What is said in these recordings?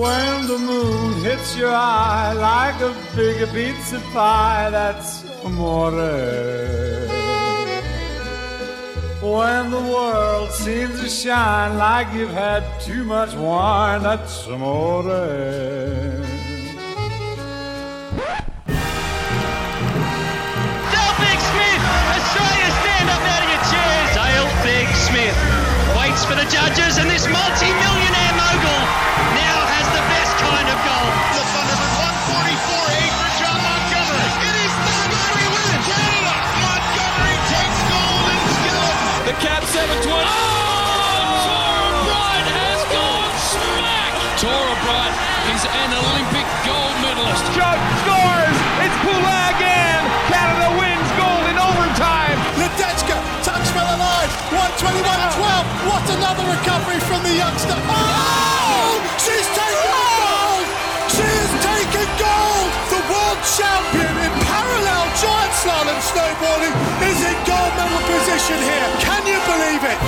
When the moon hits your eye like a big pizza pie, that's amore. When the world seems to shine like you've had too much wine, that's amore. Smith waits for the judges, and this multi-millionaire another recovery from the youngster. Oh! She's taken gold! She has taken gold! The world champion in parallel giant slalom snowboarding is in gold medal position here. Can you believe it?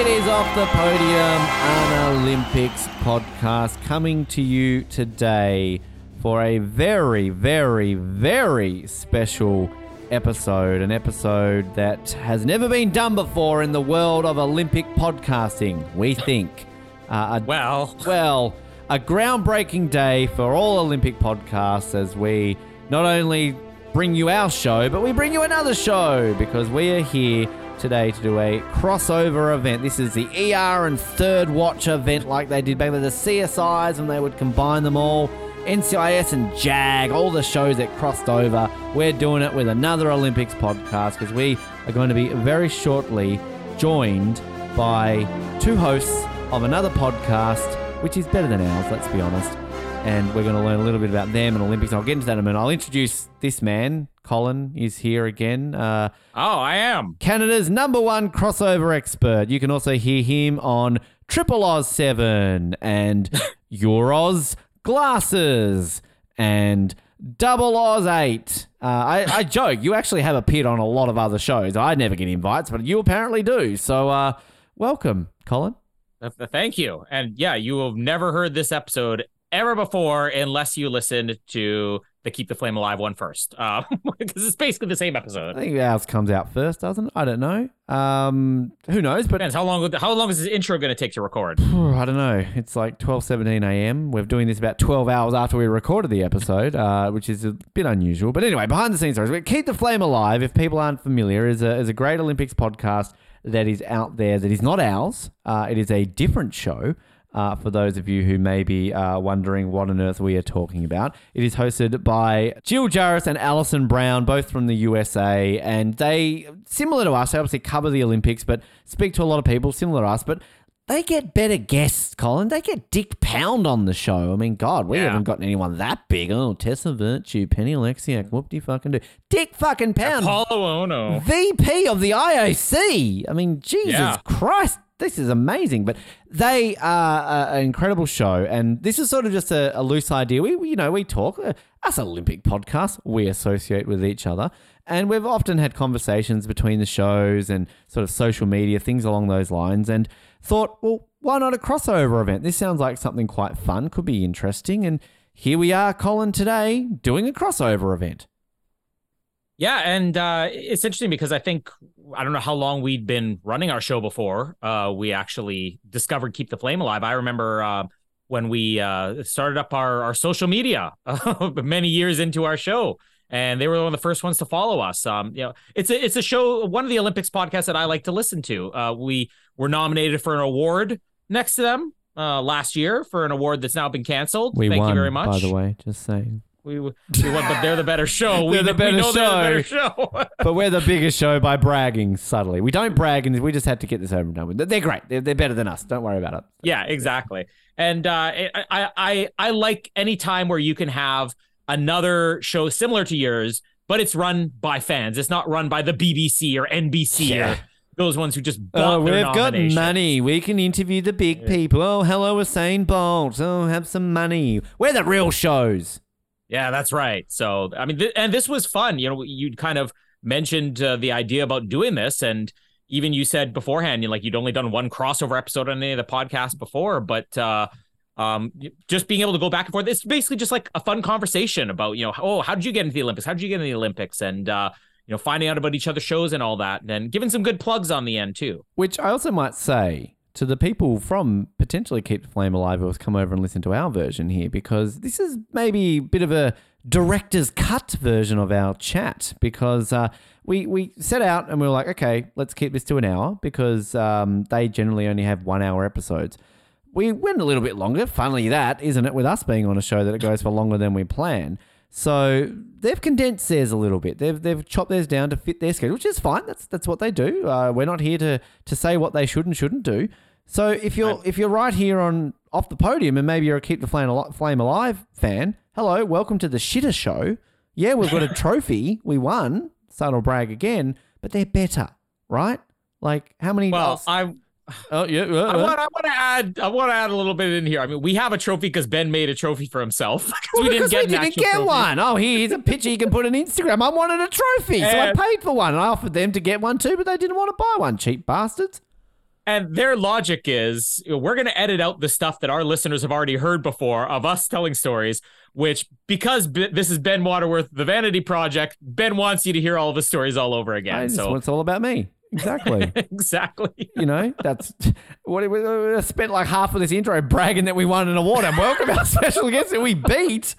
It is off the podium, an Olympics podcast coming to you today for a very, very, very special episode. An episode that has never been done before in the world of Olympic podcasting, we think. Uh, a, Well, well, a groundbreaking day for all Olympic podcasts as we not only bring you our show, but we bring you another show because we are here today to do a crossover event. This is the ER and Third Watch event like they did back with the CSIs and they would combine them all. NCIS and JAG, all the shows that crossed over. We're doing it with another Olympics podcast because we are going to be very shortly joined by two hosts of another podcast, which is better than ours, let's be honest. And we're going to learn a little bit about them and Olympics. I'll get into that in a minute. I'll introduce this man. Colin is here again. Uh, oh, I am. Canada's number one crossover expert. You can also hear him on Triple Oz 7 and Euroz Glasses and Double Oz 8. Uh, I, I joke, you actually have appeared on a lot of other shows. I never get invites, but you apparently do. So, uh, welcome, Colin. Th- Thank you. And yeah, you have never heard this episode ever before unless you listened to the Keep the Flame Alive one first. Uh, because it's basically the same episode. I think ours comes out first, doesn't it? I don't know. Um, who knows? But Depends how long how long is this intro going to take to record? I don't know. It's like 12, 17 a.m. We're doing this about 12 hours after we recorded the episode, uh, which is a bit unusual. But anyway, behind the scenes stories. We Keep the Flame Alive, if people aren't familiar, is a, is a great Olympics podcast that is out there that is not ours. Uh, it is a different show. Uh, for those of you who may be uh, wondering what on earth we are talking about, it is hosted by Jill Jaracz and Alison Brown, both from the USA, and they, similar to us, they obviously cover the Olympics, but speak to a lot of people similar to us. But they get better guests, Colin. They get Dick Pound on the show. I mean, God, we Yeah. haven't gotten anyone that big. Oh, Tessa Virtue, Penny Oleksiak, whoop de fucking do. Dick fucking Pound, Apolo Ohno. VP of the IOC. I mean, Jesus Yeah. Christ, this is amazing. But they are uh, an incredible show, and this is sort of just a, a loose idea. We, you know, we talk uh, us Olympic podcasts. We associate with each other, and we've often had conversations between the shows and sort of social media things along those lines. And thought, well, why not a crossover event? This sounds like something quite fun, could be interesting, and. Here we are, Colin, today doing a crossover event. Yeah, and uh, it's interesting because I think I don't know how long we'd been running our show before uh, we actually discovered Keep the Flame Alive. I remember uh, when we uh, started up our our social media many years into our show, and they were one of the first ones to follow us. Um, you know, it's a it's a show, one of the Olympics podcasts that I like to listen to. Uh, we were nominated for an award next to them uh, last year for an award that's now been canceled. We Thank won, you very much. by the way, just saying. We, we won, but they're the better show. we, They're the we better know they're the better show. But we're the biggest show by bragging subtly. We don't brag, and we just had to get this over and done with. They're great. They're, they're better than us. Don't worry about it. Yeah, exactly. And uh, I, I I I like any time where you can have another show similar to yours, but it's run by fans. It's not run by the BBC or NBC Yeah. or those ones who just bought Oh, we've got money. We can interview the big people. Oh, hello, Usain Bolt. Oh, have some money. We're the real shows. Yeah, that's right. So I mean, th- and this was fun. You know, you kind of mentioned uh, the idea about doing this, and even you said beforehand, you like you'd only done one crossover episode on any of the podcasts before, but uh, um, just being able to go back and forth. It's basically just like a fun conversation about, you know, oh, how did you get into the Olympics? How did you get into the Olympics? And, uh, you know, finding out about each other's shows and all that, and then giving some good plugs on the end too. Which I also might say to the people from potentially Keep the Flame Alive who have come over and listen to our version here, because this is maybe a bit of a director's cut version of our chat, because uh, we, we set out and we were like, okay, let's keep this to an hour, because um, they generally only have one hour episodes. We went a little bit longer, funnily that, isn't it, with us being on a show that it goes for longer than we plan. So they've condensed theirs a little bit. They've they've chopped theirs down to fit their schedule, which is fine. That's that's what they do. Uh, we're not here to to say what they should and shouldn't do. So if you're if you're right here on off the podium and maybe you're a keep the flame alive, flame alive fan, hello, welcome to the shitter show. Yeah, we've got a trophy. We won. Son brag again, but they're better, right? Like how many? Well, I oh yeah. uh, I want, I want to add. I want to add a little bit in here. I mean, we have a trophy because Ben made a trophy for himself. 'Cause we didn't because get we didn't get one. Oh, here's a picture you can put on Instagram. I wanted a trophy, so I paid for one. And I offered them to get one too, but they didn't want to buy one. Cheap bastards. And their logic is you know, we're going to edit out the stuff that our listeners have already heard before of us telling stories, which because B- this is Ben Waterworth, the Vanity Project, Ben wants you to hear all of his stories all over again. just So it's all about me. Exactly. exactly. you know, that's what we, we spent like half of this intro bragging that we won an award and welcome our special guest that we beat.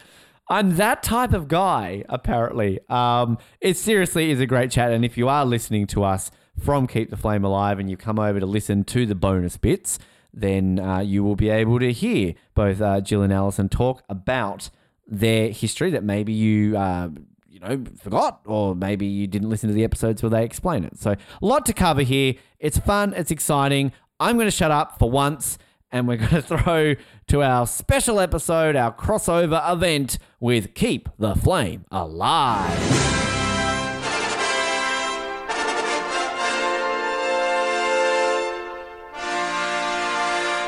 I'm that type of guy, apparently. Um, it seriously is a great chat. And if you are listening to us from Keep the Flame Alive and you come over to listen to the bonus bits, then uh, you will be able to hear both uh, Jill and Alison talk about their history that maybe you uh, you know forgot or maybe you didn't listen to the episodes where they explain it. So a lot to cover here. It's fun. It's exciting. I'm going to shut up for once. And we're going to throw to our special episode, our crossover event with Keep the Flame Alive.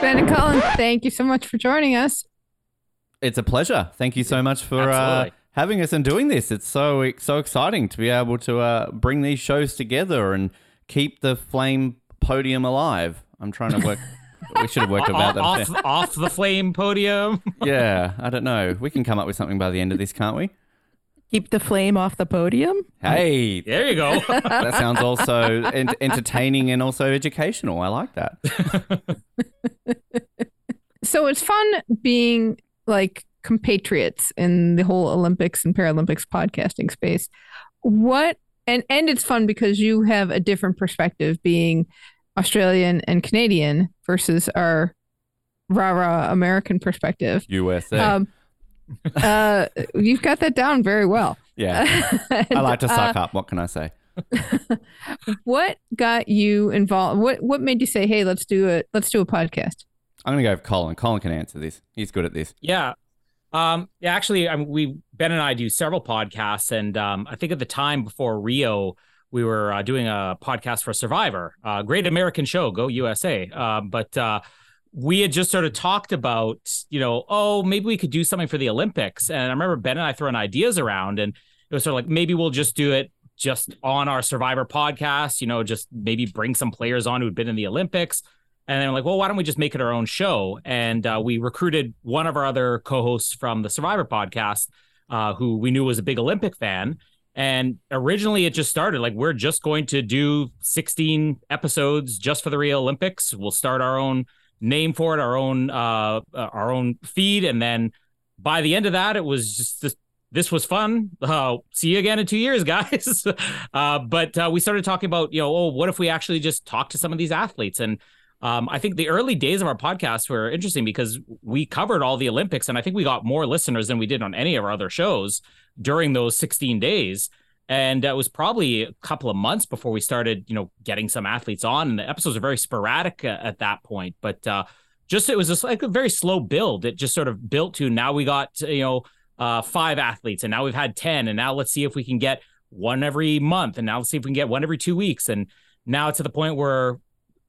Ben and Colin, thank you so much for joining us. It's a pleasure. Thank you so much for uh, having us and doing this. It's so so exciting to be able to uh, bring these shows together and keep the flame podium alive. I'm trying to work. we should have worked about that. off, off the flame podium. Yeah, I don't know. We can come up with something by the end of this, can't we? Keep the flame off the podium. Hey, There you go. that sounds also ent- entertaining and also educational. I like that. So it's fun being like compatriots in the whole Olympics and Paralympics podcasting space. What and and it's fun because you have a different perspective being Australian and Canadian versus our rah rah American perspective. USA. Um, uh, you've got that down very well. yeah, And, I like to uh, suck up. What can I say? what got you involved? What what made you say, "Hey, let's do it. Let's do a podcast"? I'm gonna go with Colin. Colin can answer this. He's good at this. Yeah. Um, yeah, actually, I mean, we Ben and I do several podcasts, and um, I think at the time before Rio, we were uh, doing a podcast for Survivor, uh, Great American Show, Go USA. Uh, but uh, we had just sort of talked about, you know, oh, maybe we could do something for the Olympics. And I remember Ben and I throwing ideas around, and it was sort of like maybe we'll just do it just on our Survivor podcast, you know, just maybe bring some players on who'd been in the Olympics. And then like, well, why don't we just make it our own show? And uh, we recruited one of our other co-hosts from the Survivor podcast, uh, who we knew was a big Olympic fan. And originally, it just started like we're just going to do 16 episodes just for the Rio Olympics. We'll start our own name for it, our own uh, our own feed, and then by the end of that, it was just this. This was fun. Uh, see you again in two years, guys. uh, but uh, we started talking about, you know, oh, what if we actually just talk to some of these athletes? And um, I think the early days of our podcast were interesting because we covered all the Olympics, and I think we got more listeners than we did on any of our other shows during those 16 days. And it was probably a couple of months before we started, you know, getting some athletes on. And the episodes are very sporadic uh, at that point, but uh, just it was just like a very slow build. It just sort of built to now we got you know uh, five athletes, and now we've had ten, and now let's see if we can get one every month, and now let's see if we can get one every two weeks, and now it's to the point where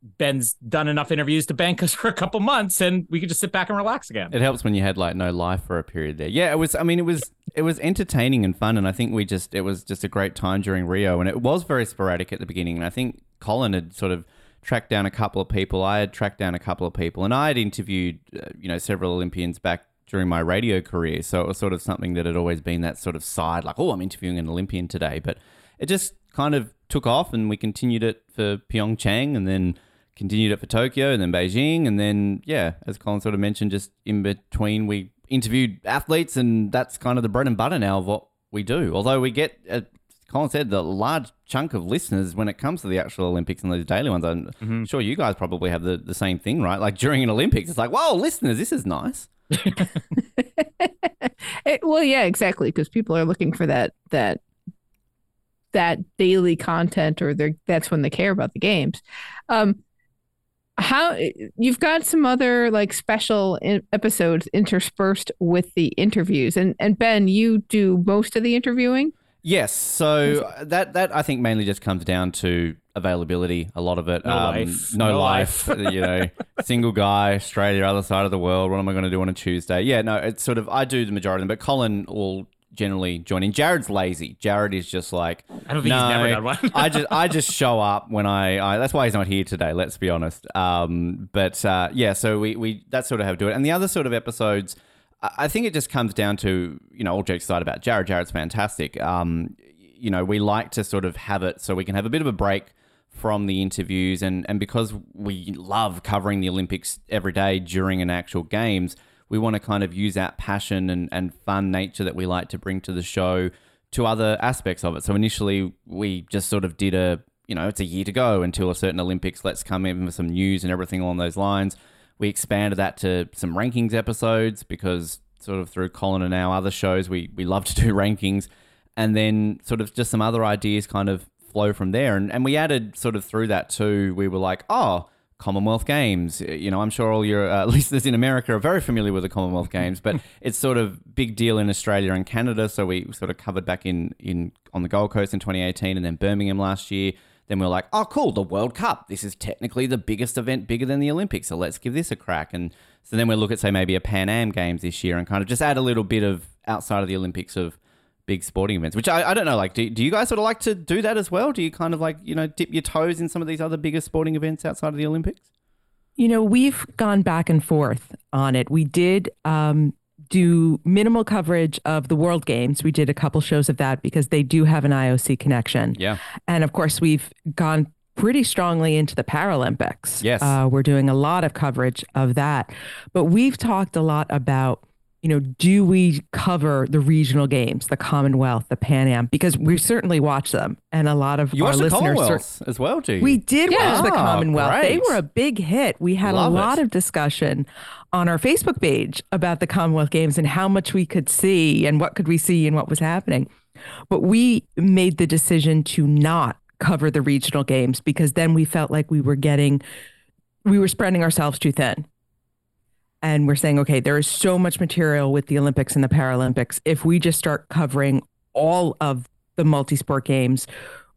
Ben's done enough interviews to bank us for a couple months, and we could just sit back and relax again. It helps when you had like no life for a period there. Yeah, it was. I mean, it was it was entertaining and fun, and I think we just it was just a great time during Rio, and it was very sporadic at the beginning. And I think Colin had sort of tracked down a couple of people. I had tracked down a couple of people, and I had interviewed, uh, you know, several Olympians back during my radio career. So it was sort of something that had always been that sort of side, like, oh, I'm interviewing an Olympian today. But it just kind of took off, and we continued it for Pyeongchang, and then continued it for Tokyo, and then Beijing, and then yeah, as Colin sort of mentioned, just in between, we interviewed athletes, and that's kind of the bread and butter now of what we do. Although we get. Colin said the large chunk of listeners when it comes to the actual Olympics and those daily ones. I'm mm-hmm. sure you guys probably have the, the same thing, right? Like during an Olympics, it's like, whoa, listeners, this is nice. It- well, yeah, exactly, because people are looking for that that that daily content, or they're that's when they care about the games. Um, how you've got some other like special in- episodes interspersed with the interviews, and and Ben, you do most of the interviewing. Yes, so that that I think mainly just comes down to availability. A lot of it, No um, life. no, No life. you know, single guy, Australia, other side of the world. What am I going to do on a Tuesday? Yeah, no, it's sort of I do the majority of them, but Colin will generally join in. Jared's lazy. Jared is just like I don't think no, he's never done one. I just I just show up when I, I that's why he's not here today. Let's be honest. Um, but uh, yeah, so we we that sort of have to do it, and the other sort of episodes. I I think it just comes down to you know all jokes aside about Jared. Jared's fantastic. Um, you know we like to sort of have it so we can have a bit of a break from the interviews, and and because we love covering the Olympics every day during an actual games, we want to kind of use that passion and and fun nature that we like to bring to the show to other aspects of it. So initially we just sort of did a you know it's a year to go until a certain Olympics. Let's come in with some news and everything along those lines we expanded that to some rankings episodes because sort of through Colin and our other shows, we, we love to do rankings. And then sort of just some other ideas kind of flow from there. And, and we added sort of through that too, we were like, oh, Commonwealth Games. You know, I'm sure all your uh, listeners in America are very familiar with the Commonwealth Games, but it's sort of big deal in Australia and Canada. So we sort of covered back in, in on the Gold Coast in 2018 and then Birmingham last year. Then we are like, oh, cool, the World Cup. This is technically the biggest event, bigger than the Olympics. So let's give this a crack. And so then we look at, say, maybe a Pan Am Games this year and kind of just add a little bit of outside of the Olympics of big sporting events, which I, I don't know. Like, do, do you guys sort of like to do that as well? Do you kind of like, you know, dip your toes in some of these other bigger sporting events outside of the Olympics? You know, we've gone back and forth on it. We did um, do minimal coverage of the World Games. We did a couple shows of that because they do have an IOC connection. Yeah. And of course, we've gone pretty strongly into the Paralympics. Yes. Uh, we're doing a lot of coverage of that. But we've talked a lot about, you know, do we cover the regional games, the Commonwealth, the Pan Am? Because we certainly watch them. And a lot of You our watched the listeners. cer- as well, do you? we did Yeah. watch the Ah, Commonwealth. They were a big hit. We had Love a it. lot of discussion on our Facebook page about the Commonwealth Games and how much we could see and what could we see and what was happening. But we made the decision to not cover the regional games because then we felt like we were getting we were spreading ourselves too thin. And we're saying, okay, there is so much material with the Olympics and the Paralympics. If we just start covering all of the multi sport games,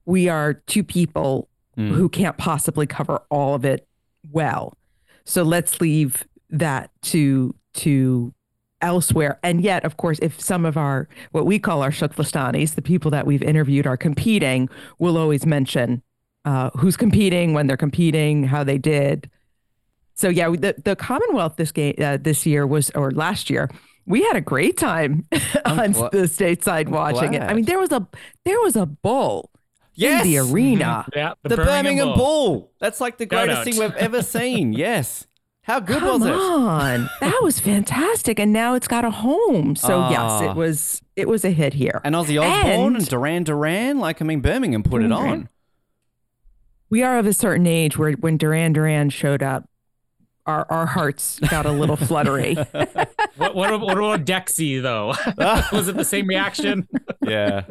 we are two people Mm. who can't possibly cover all of it well. So let's leave that to to elsewhere. And yet, of course, if some of our what we call our shuklistanis, the people that we've interviewed are competing, we'll always mention uh, who's competing, when they're competing, how they did. So yeah, the the Commonwealth this game uh, this year was or last year. We had a great time on gla- the stateside watching it. I mean, there was a there was a bull Yes! in the arena. Yeah, the, Birmingham, Bull. That's like the greatest thing we've ever seen. Yes. How good Come was it? Come on, that was fantastic, and now it's got a home. So yes, Ah. it was it was a hit here. And Ozzy Osbourne and, And- Duran Duran. Like, I mean, Birmingham put it on. We are of a certain age where when Duran Duran showed up, our our hearts got a little fluttery. What, what, what about Dexy though? was it the same reaction? Yeah.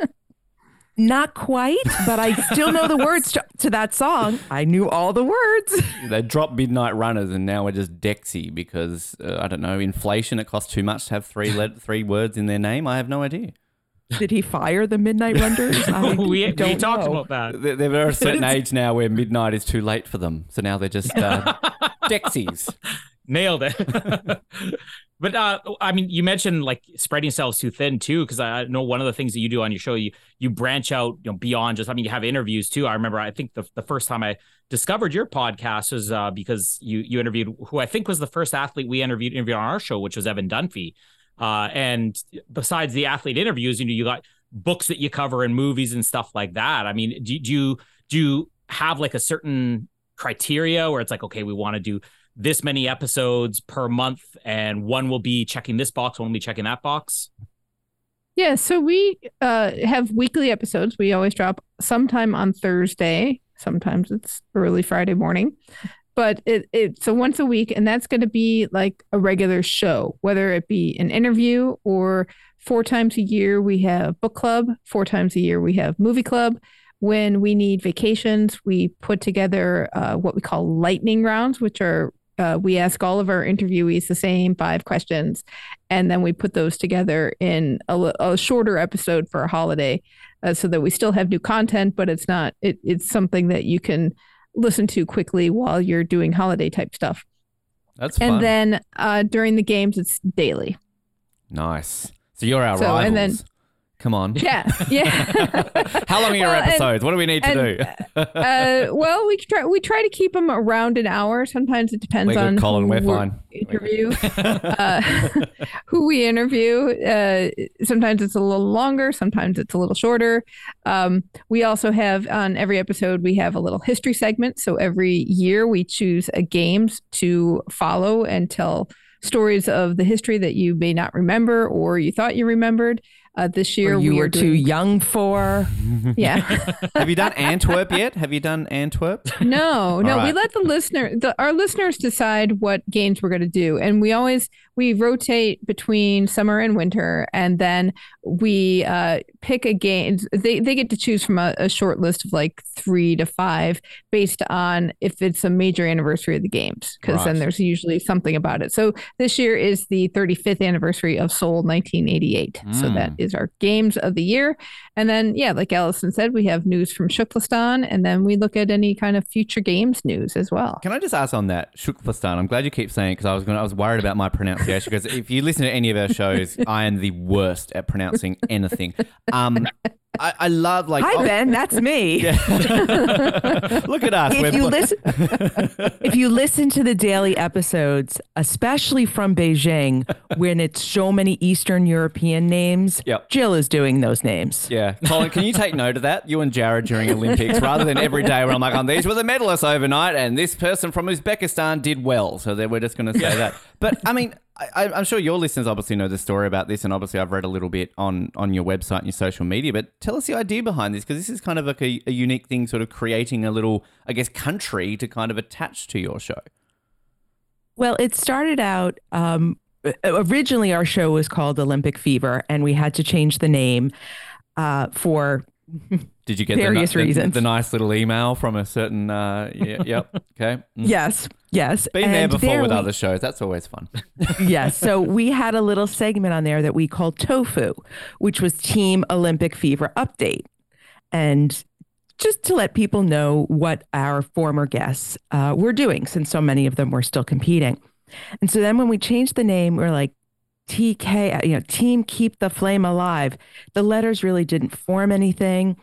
Not quite, but I still know the words to, to that song. I knew all the words. they dropped Midnight Runners and now we're just Dexy because, uh, I don't know, inflation. It costs too much to have three let- three words in their name. I have no idea. Did he fire the Midnight Runners? I we, we don't talked know. about that. They're, they're at a certain age now where midnight is too late for them. So now they're just uh, Dexys. Nailed it. But uh, I mean, you mentioned like spreading yourselves too thin too, because I know one of the things that you do on your show, you you branch out, you know, beyond just. I mean, you have interviews too. I remember, I think the, the first time I discovered your podcast was uh, because you you interviewed who I think was the first athlete we interviewed interviewed on our show, which was Evan Dunfee. Uh, and besides the athlete interviews, you know, you got books that you cover and movies and stuff like that. I mean, do, do you do you have like a certain criteria where it's like, okay, we want to do this many episodes per month, and one will be checking this box, one will be checking that box? Yeah, so we uh, have weekly episodes. We always drop sometime on Thursday. Sometimes it's early Friday morning, but it, it's a once a week, and that's going to be like a regular show, whether it be an interview or four times a year we have book club. Four times a year we have movie club. When we need vacations, we put together uh, what we call lightning rounds, which are uh, we ask all of our interviewees the same five questions, and then we put those together in a, a shorter episode for a holiday, uh, so that we still have new content, but it's not it, it's something that you can listen to quickly while you're doing holiday type stuff. That's and fun. then uh, during the games, it's daily. nice. So you're our So, rivals. and then- Come on. Yeah, yeah. How long are your Well, and- episodes? what do we need to and, do? uh, well, we try we try to keep them around an hour. Sometimes it depends We're on Colin, we're fine. Interview uh, who we interview. Uh, sometimes it's a little longer. Sometimes it's a little shorter. Um, we also have on every episode we have a little history segment. So every year we choose a games to follow and tell stories of the history that you may not remember or you thought you remembered. Uh, this year Or you we were are too young for. yeah. Have you done Antwerp yet? Have you done Antwerp? No, no, we let the listener, the, our listeners decide what games we're going to do, and we always we rotate between summer and winter, and then we uh, pick a game. They they get to choose from a, a short list of like three to five, based on if it's a major anniversary of the games, because then there's usually something about it. So this year is the 35th anniversary of Seoul 1988, so Mm. that is our games of the year. And then, yeah, like Alison said, we have news from Shuklistan, and then we look at any kind of future games news as well. Can I just ask on that Shuklistan? I'm glad you keep saying because I was going I was worried about my pronunciation because if you listen to any of our shows, I am the worst at pronouncing anything. Um, I, I love like Hi oh, Ben, that's me. look at us. If you listen, if you listen to the daily episodes, especially from Beijing, when it's so many Eastern European names, Yep. Jill is doing those names. Yeah, Colin, can you take note of that? You and Jared during Olympics, rather than every day where I'm like, "Oh, these were the medalists overnight, and this person from Uzbekistan did well." So then we're just going to say that. But I mean, I, I- I'm sure your listeners obviously know the story about this, and obviously I've read a little bit on on your website and your social media. But tell us the idea behind this, because this is kind of like a, a unique thing, sort of creating a little, I guess, country to kind of attach to your show. Well, it started out um, originally. Our show was called Olympic Fever, and we had to change the name uh, for Did you get Various the, the, reasons. the nice little email from a certain? Uh, yeah, yep. Okay. Mm. yes, yes. Been there before with we- other shows. That's always fun. yes. So we had a little segment on there that we called Tofu, which was Team Olympic Fever Update. And just to let people know what our former guests uh, were doing, since so many of them were still competing. And so then when we changed the name, we are like, TK, you know, Team Keep the Flame Alive. The letters really didn't form anything.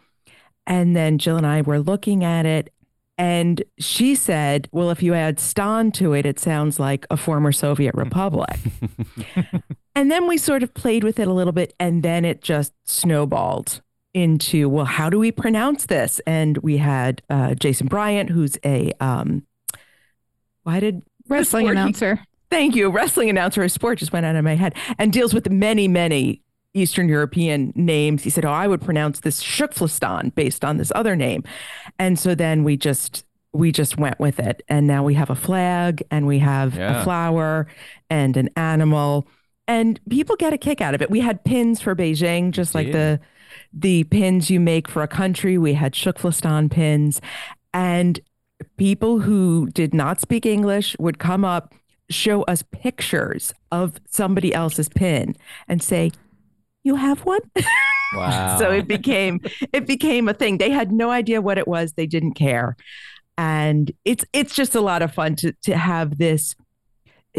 And then Jill and I were looking at it, and she said, Well, if you add Stan to it, it sounds like a former Soviet republic. and then we sort of played with it a little bit, and then it just snowballed into, Well, how do we pronounce this? And we had uh, Jason Bryant, who's a, um, why did Wrestling sport announcer. Thank you. Wrestling announcer. His sport just went out of my head and deals with many, many Eastern European names. He said, Oh, I would pronounce this Shukflistan based on this other name. And so then we just we just went with it. And now we have a flag and we have Yeah. a flower and an animal. And people get a kick out of it. We had pins for Beijing, just like did. the the pins you make for a country. We had Shukflistan pins. And people who did not speak English would come up, show us pictures of somebody else's pin, and say, "You have one." Wow. so it became it became a thing. They had no idea what it was. They didn't care, and it's it's just a lot of fun to to have this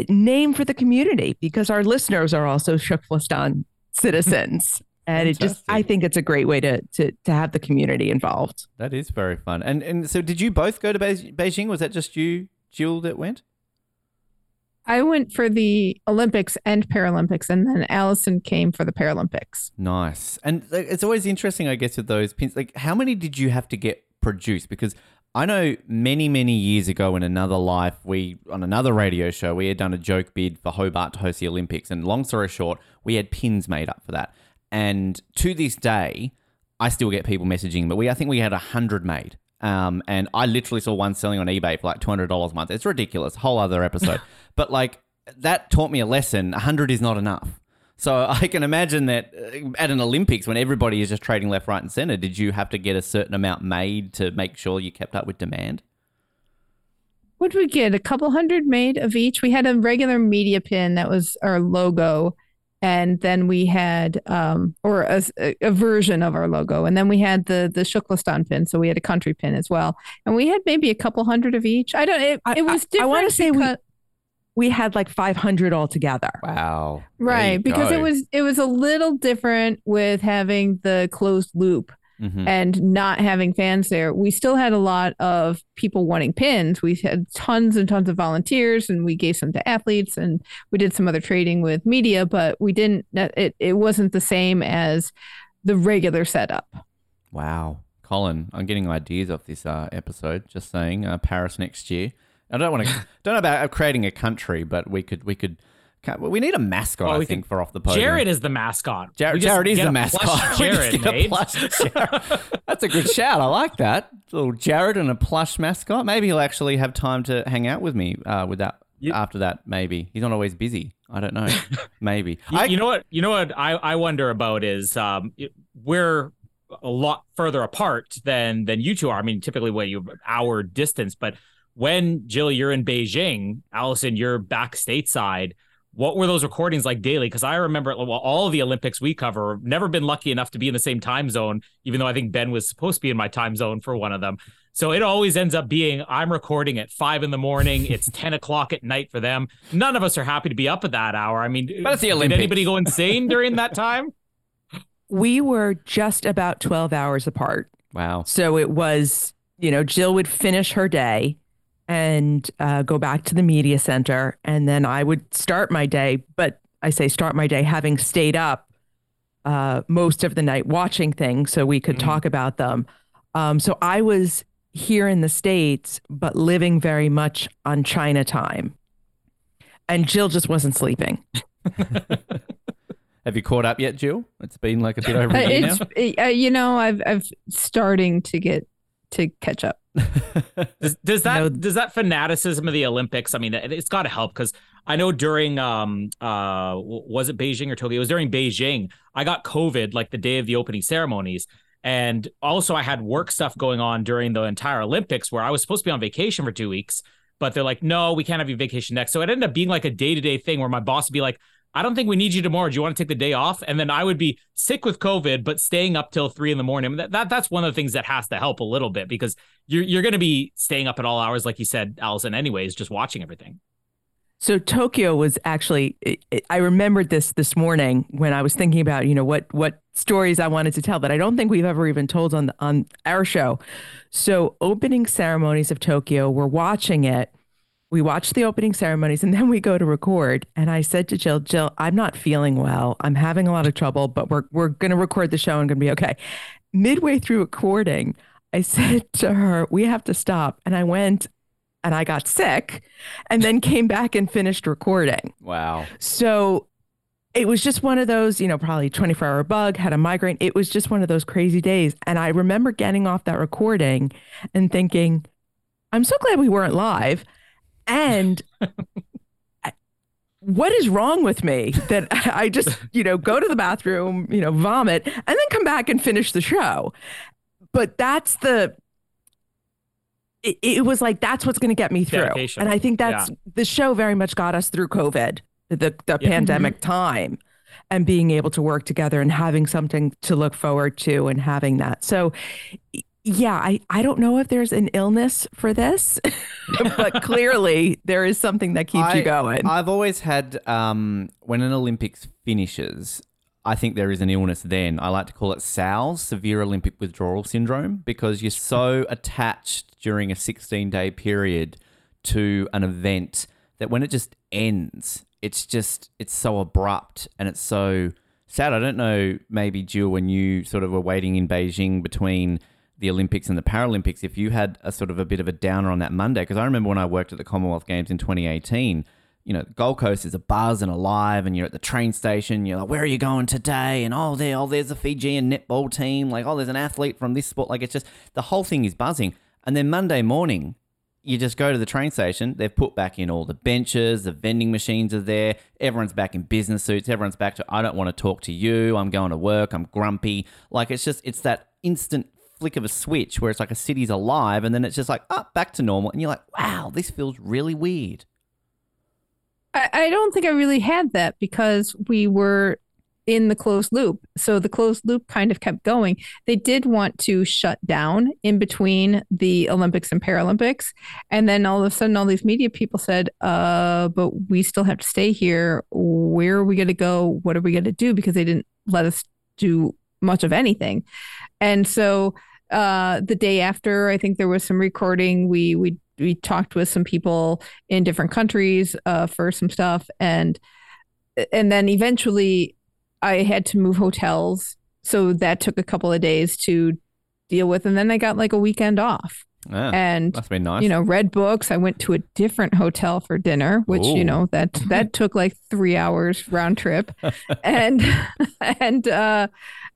name for the community because our listeners are also Shuklistan citizens. And it just, I think it's a great way to, to, to have the community involved. That is very fun. And and so, did you both go to Beij- Beijing? Was that just you, Jill, that went? I went for the Olympics and Paralympics, and then Alison came for the Paralympics. Nice. And it's always interesting, I guess, with those pins. Like, how many did you have to get produced? Because I know many, many years ago in another life, we on another radio show, we had done a joke bid for Hobart to host the Olympics. And long story short, we had pins made up for that. And to this day, I still get people messaging, but we I think we had a hundred made. Um, and I literally saw one selling on eBay for like two hundred dollars a month. It's ridiculous. Whole other episode. but like that taught me a lesson. A hundred is not enough. So I can imagine that uh, at an Olympics, when everybody is just trading left, right, and center, did you have to get a certain amount made to make sure you kept up with demand? What did we get? A couple hundred made of each. We had a regular media pin that was our logo, and then we had um or a, a version of our logo, and then we had the the Shuklistan pin. So we had a country pin as well, and we had maybe a couple hundred of each. I don't. It, I- it was I- I wanna say we- We had like 500 altogether. Wow. Right you because it was it was a little different with having the closed loop Mhm. and not having fans there we still had a lot of people wanting pins we had tons and tons of volunteers and we gave some to athletes and we did some other trading with media but we didn't it, it wasn't the same as the regular setup Wow. Colin, I'm getting ideas off this uh, episode. Just saying, uh, Paris next year. I don't want to. don't know about creating a country, but we could. We could. We need a mascot. Well, I think for off the podium. Jared is the mascot. Jared, Jared is the mascot. plush We just Jared get a plush Jared. That's a good shout. I like that. little Jared and a plush mascot. Maybe he'll actually have time to hang out with me. Uh, with that after that, maybe he's not always busy. I don't know. maybe. You, I, you know what? You know what I, I wonder about is um we're a lot further apart than than you two are. I mean, typically what you hour distance, but when Jill, you're in Beijing, Alison, you're back stateside. What were those recordings like daily? Because I remember well, all of the Olympics we cover, never been lucky enough to be in the same time zone, even though I think Ben was supposed to be in my time zone for one of them. So it always ends up being I'm recording at five in the morning. It's 10 o'clock at night for them. None of us are happy to be up at that hour. I mean, But it's the did anybody go insane during that time? We were just about 12 hours apart. wow. So it was, you know, Jill would finish her day and uh, go back to the media center. And then I would start my day, but I say start my day having stayed up uh, most of the night watching things so we could Mhm. talk about them. Um, so I was here in the States, but living very much on China time. And Jill just wasn't sleeping. Have you caught up yet, Jill? It's been like a bit over a year it's uh, you know i've i've starting to get to catch up. Does, does that No. does that fanaticism of the Olympics? I mean, it, it's got to help because I know during um uh was it Beijing or Tokyo? It was during Beijing. I got COVID like the day of the opening ceremonies, and also I had work stuff going on during the entire Olympics where I was supposed to be on vacation for two weeks, but they're like, no, we can't have you vacation next. So it ended up being like a day to day thing where my boss would be like. I don't think we need you tomorrow. Do you want to take the day off? And then I would be sick with COVID, but staying up till three in the morning. That, that that's one of the things that has to help a little bit because you're you're going to be staying up at all hours, like you said, Alison. Anyways, just watching everything. So Tokyo was actually I remembered this this morning when I was thinking about, you know, what what stories I wanted to tell that I don't think we've ever even told on the, on our show. So opening ceremonies of Tokyo, we're watching it. We watch the opening ceremonies and then we go to record and I said to Jill, Jill, I'm not feeling well. I'm having a lot of trouble, but we're we're going to record the show and going to be okay. Midway through recording, I said to her, "We have to stop." And I went and I got sick and then came back and finished recording. wow. So it was just one of those, you know, probably 24 hour bug, had a migraine. It was just one of those crazy days. And I remember getting off that recording and thinking, I'm so glad we weren't live. And what is wrong with me that I just, you know, go to the bathroom, you know, vomit, and then come back and finish the show? But that's the, it, it was like, that's what's going to get me through. Dedication. And I think that's the show very much got us through COVID, the, the Yeah. Mm-hmm. pandemic time, and being able to work together and having something to look forward to and having that. So yeah, I, I don't know if there's an illness for this, but clearly there is something that keeps I, you going. I've always had um, when an Olympics finishes, I think there is an illness. Then I like to call it SALS, severe Olympic withdrawal syndrome, because you're so attached during a 16 day period to an event that when it just ends, it's just it's so abrupt and it's so sad. I don't know, maybe Jill, when you sort of were waiting in Beijing between the Olympics and the Paralympics, if you had a sort of a bit of a downer on that Monday, because I remember when I worked at the Commonwealth Games in 2018, you know, Gold Coast is a buzz and alive, and you're at the train station. You're like, "Where are you going today?" And oh, there, oh, there's a Fijian netball team. Like, oh, there's an athlete from this sport. Like, it's just the whole thing is buzzing. And then Monday morning, you just go to the train station. They've put back in all the benches, the vending machines are there. Everyone's back in business suits. Everyone's back to, I don't want to talk to you. I'm going to work. I'm grumpy. Like, it's just, it's that instant flick of a switch where it's like a city's alive and then it's just like, up oh, back to normal. And you're like, wow, this feels really weird. I, I don't think I really had that because we were in the closed loop. So the closed loop kind of kept going. They did want to shut down in between the Olympics and Paralympics. And then all of a sudden, all these media people said, uh, but we still have to stay here. Where are we going to go? What are we going to do? Because they didn't let us do much of anything. And so uh, the day after, I think there was some recording. We we we talked with some people in different countries uh, for some stuff, and and then eventually I had to move hotels, so that took a couple of days to deal with, and then I got like a weekend off. Yeah, and must be nice. You know, read books. I went to a different hotel for dinner, which Ooh. you know that that took like three hours round trip, and and uh,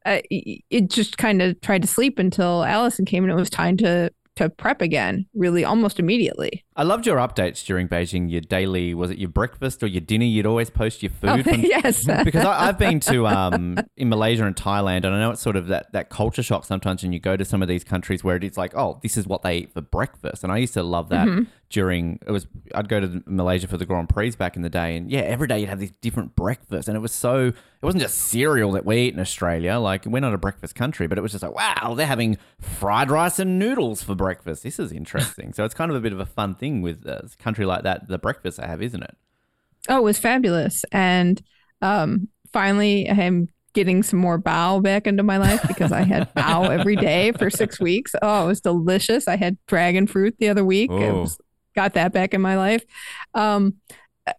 uh, it just kind of tried to sleep until Alison came and it was time to to prep again really almost immediately. I loved your updates during Beijing. Your daily was it your breakfast or your dinner? You'd always post your food. Oh, from, yes, because I, have been to um, in Malaysia and Thailand, and I know it's sort of that that culture shock sometimes when you go to some of these countries where it's like, oh, this is what they eat for breakfast, and I used to love that. Mm-hmm. During it was, I'd go to Malaysia for the Grand Prix back in the day, and yeah, every day you'd have these different breakfasts, and it was so it wasn't just cereal that we eat in Australia. Like we're not a breakfast country, but it was just like, wow, they're having fried rice and noodles for breakfast. This is interesting. so it's kind of a bit of a fun thing with a country like that, the breakfast I have, isn't it? Oh, it was fabulous. And um, finally, I'm getting some more bao back into my life because I had bao every day for six weeks. Oh, it was delicious. I had dragon fruit the other week. Was, got that back in my life. Um,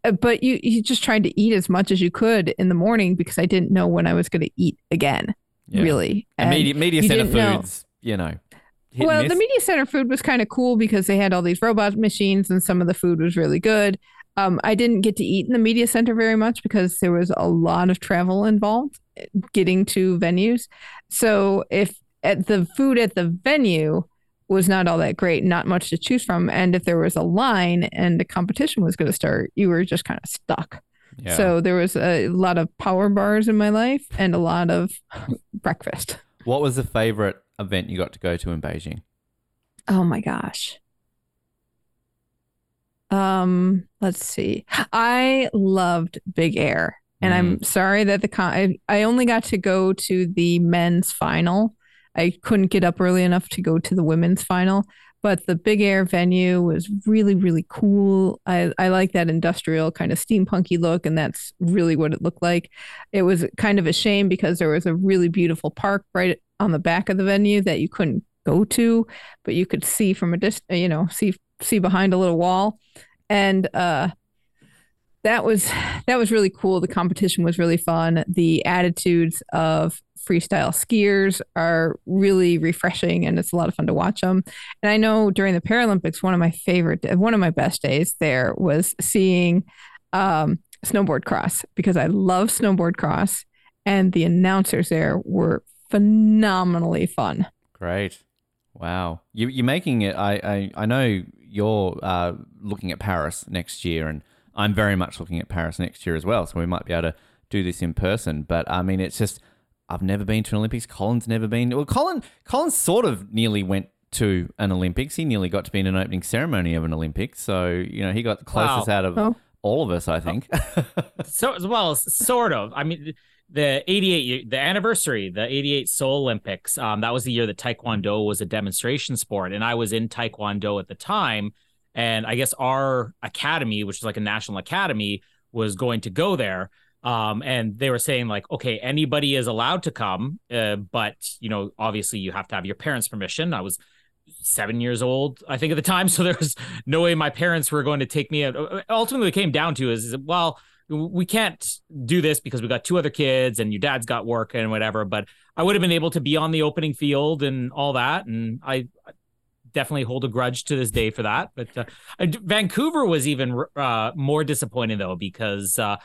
uh, but you you just tried to eat as much as you could in the morning because I didn't know when I was going to eat again. Yeah. Really, and media, media center foods, know. you know. Well, the media center food was kind of cool because they had all these robot machines and some of the food was really good. Um, I didn't get to eat in the media center very much because there was a lot of travel involved eh, getting to venues. So if at the food at the venue was not all that great, not much to choose from. And if there was a line and the competition was going to start, you were just kind of stuck. Yeah. So there was a lot of power bars in my life and a lot of breakfast. What was the favorite event you got to go to in Beijing? Oh my gosh. Um, let's see. I loved Big Air. And mm. I'm sorry that the con- I, I only got to go to the men's final I couldn't get up early enough to go to the women's final, but the big air venue was really, really cool. I, I like that industrial kind of steampunky look, and that's really what it looked like. It was kind of a shame because there was a really beautiful park right on the back of the venue that you couldn't go to, but you could see from a distance, you know, see see behind a little wall. And uh that was that was really cool. The competition was really fun. The attitudes of freestyle skiers are really refreshing and it's a lot of fun to watch them. And I know during the Paralympics, one of my favorite, one of my best days there was seeing um, snowboard cross because I love snowboard cross and the announcers there were phenomenally fun. Great. Wow. You, you're making it, I, I, I know you're uh, looking at Paris next year and I'm very much looking at Paris next year as well. So we might be able to do this in person. But I mean, it's just, I've never been to an Olympics. Colin's never been. Well, Colin, Colin sort of nearly went to an Olympics. He nearly got to be in an opening ceremony of an Olympics. So you know, he got the closest wow. out of oh. all of us, I think. so as well, sort of. I mean, the 88 the anniversary the 88 seoul olympics um that was the year that taekwondo was a demonstration sport and i was in taekwondo at the time and i guess our academy which is like a national academy was going to go there. Um and they were saying like okay anybody is allowed to come uh, but you know obviously you have to have your parents permission. I was seven years old i think at the time. So there was no way my parents were going to take me out. Ultimately it came down to is, is well we can't do this because we got two other kids and your dad's got work and whatever but i would have been able to be on the opening field and all that. And i definitely hold a grudge to this day for that but uh, vancouver was even uh, more disappointing though because uh,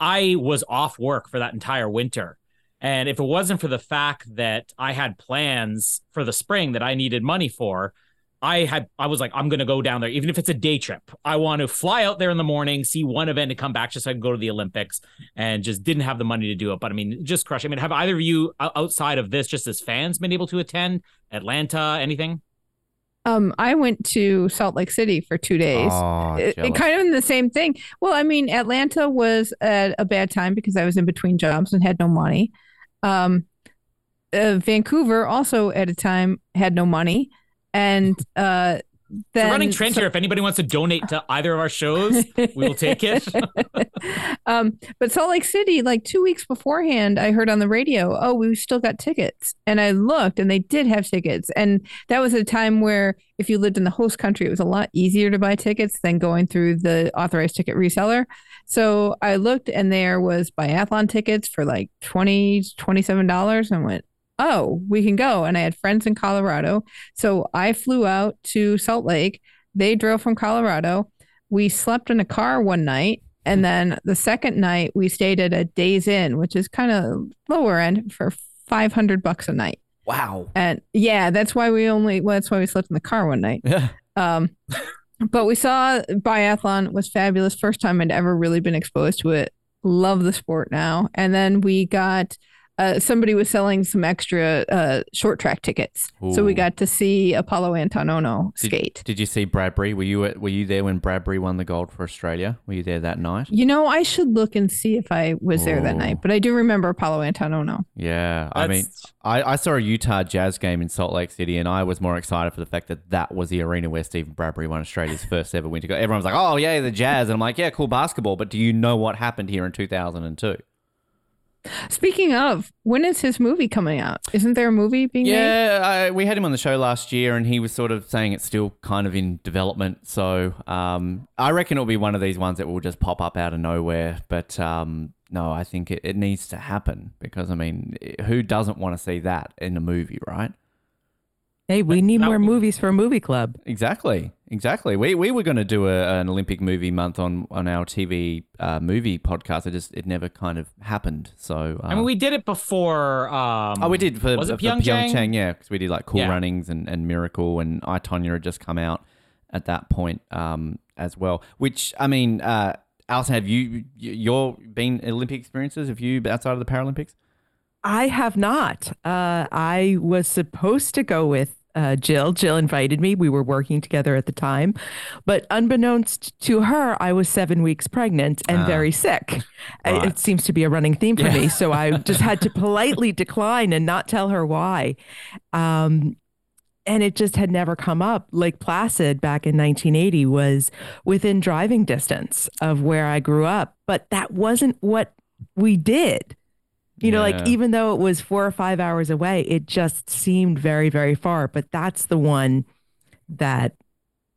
i was off work for that entire winter and if it wasn't for the fact that i had plans for the spring that i needed money for I had I was like, I'm gonna go down there, even if it's a day trip. I want to fly out there in the morning, see one event, and come back just so I can go to the Olympics, and just didn't have the money to do it. But I mean, just crush. I mean, have either of you outside of this, just as fans, been able to attend Atlanta, anything? Um, I went to Salt Lake City for two days. Oh, it, it kind of in the same thing. Well, I mean, Atlanta was at a bad time because I was in between jobs and had no money. Um, uh, Vancouver also at a time had no money, and uh, then running trend here. If anybody wants to donate to either of our shows, we will take it. um, but Salt Lake City, like two weeks beforehand, I heard on the radio, oh, we still got tickets. And I looked and they did have tickets. And that was a time where if you lived in the host country, it was a lot easier to buy tickets than going through the authorized ticket reseller. So I looked and there was biathlon tickets for like 20 $27 and went, oh, we can go. And I had friends in Colorado. So I flew out to Salt Lake. They drove from Colorado. We slept in a car one night. And then the second night we stayed at a Days Inn, which is kind of lower end for 500 bucks a night. Wow. And yeah, that's why we only, well, that's why we slept in the car one night. Yeah. Um, but we saw biathlon was fabulous. First time I'd ever really been exposed to it. Love the sport now. And then we got uh, somebody was selling some extra uh, short track tickets, so we got to see Apolo Anton Ohno Did, skate. did you see Bradbury? Were you at, were you there when Bradbury won the gold for Australia? Were you there that night? You know, I should look and see if I was there that night, but I do remember Apollo Antonono. Yeah, I mean, I, I saw a Utah Jazz game in Salt Lake City, and I was more excited for the fact that that was the arena where Steven Bradbury won Australia's first ever winter. Gold. Everyone was like, "Oh yeah, the Jazz," and I'm like, "Yeah, cool basketball." But do you know what happened here in 2002? Speaking of, when is his movie coming out? Isn't there a movie being made? Yeah, I, we had him on the show last year, and he was sort of saying it's still kind of in development. So um, I reckon it'll be one of these ones that will just pop up out of nowhere. But um, no, I think it, it needs to happen because I mean, who doesn't want to see that in a movie, right? Hey, we need that more movies for a movie club. Exactly, exactly. We we were going to do a, an Olympic movie month on on our TV uh, movie podcast. It just it never kind of happened. So uh, I mean, we did it before. Um, oh, we did for, was it for Pyeongchang? yeah, because we did like Cool Yeah. Runnings and, and Miracle, and I Tonya had just come out at that point um, as well. Which I mean, uh, Alison, have you you- you're been Olympic experiences? Have you outside of the Paralympics? I have not. Uh, I was supposed to go with uh, Jill. Jill invited me. We were working together at the time. But unbeknownst to her, I was seven weeks pregnant and Ah. very sick. Right. It seems to be a running theme for me. So I just had to politely decline and not tell her why. Um, and it just had never come up. Lake Placid back in 1980 was within driving distance of where I grew up, but that wasn't what we did. You know, Yeah. like even though it was four or five hours away, it just seemed very, very far. But that's the one that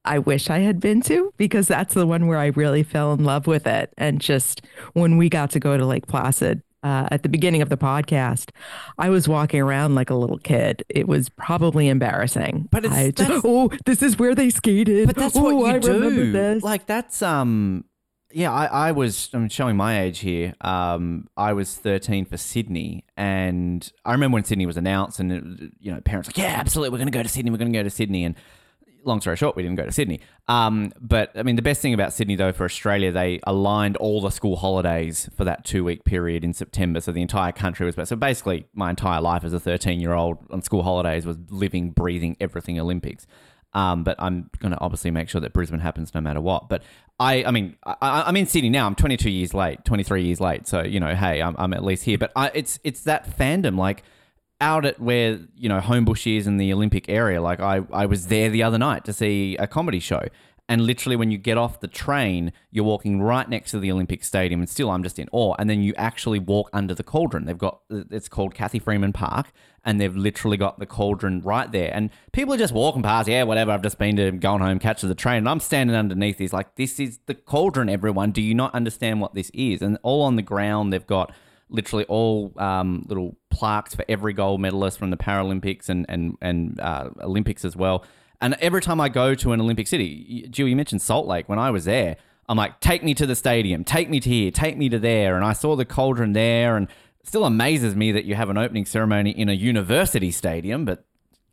I wish I had been to because that's the one where I really fell in love with it. And just when we got to go to Lake Placid uh, at the beginning of the podcast, I was walking around like a little kid. It was probably embarrassing. But it's- I just, oh, this is where they skated. But that's oh, what you I do. This. Like that's um yeah, I, I was I'm showing my age here. Um I was 13 for Sydney and I remember when Sydney was announced and it, you know parents like, "Yeah, absolutely, we're going to go to Sydney. We're going to go to Sydney." And long story short, we didn't go to Sydney. Um but I mean the best thing about Sydney though for Australia, they aligned all the school holidays for that 2-week period in September. So the entire country was so basically my entire life as a 13-year-old on school holidays was living breathing everything Olympics. Um, but I'm going to obviously make sure that Brisbane happens no matter what. But I, I mean, I, I'm in Sydney now. I'm 22 years late, 23 years late. So you know, hey, I'm, I'm at least here. But I, it's it's that fandom like out at where you know Homebush is in the Olympic area. Like I, I was there the other night to see a comedy show, and literally when you get off the train, you're walking right next to the Olympic Stadium, and still I'm just in awe. And then you actually walk under the cauldron. They've got it's called Cathy Freeman Park, and they've literally got the cauldron right there. And people are just walking past, yeah, whatever. I've just been to going home, catch the train, and I'm standing underneath this like this is the cauldron. Everyone, do you not understand what this is? And all on the ground, they've got literally all um, little plaques for every gold medalist from the Paralympics and and and uh, Olympics as well. And every time I go to an Olympic city, Jill, you mentioned Salt Lake. When I was there, I'm like, take me to the stadium, take me to here, take me to there. And I saw the cauldron there, and it still amazes me that you have an opening ceremony in a university stadium, but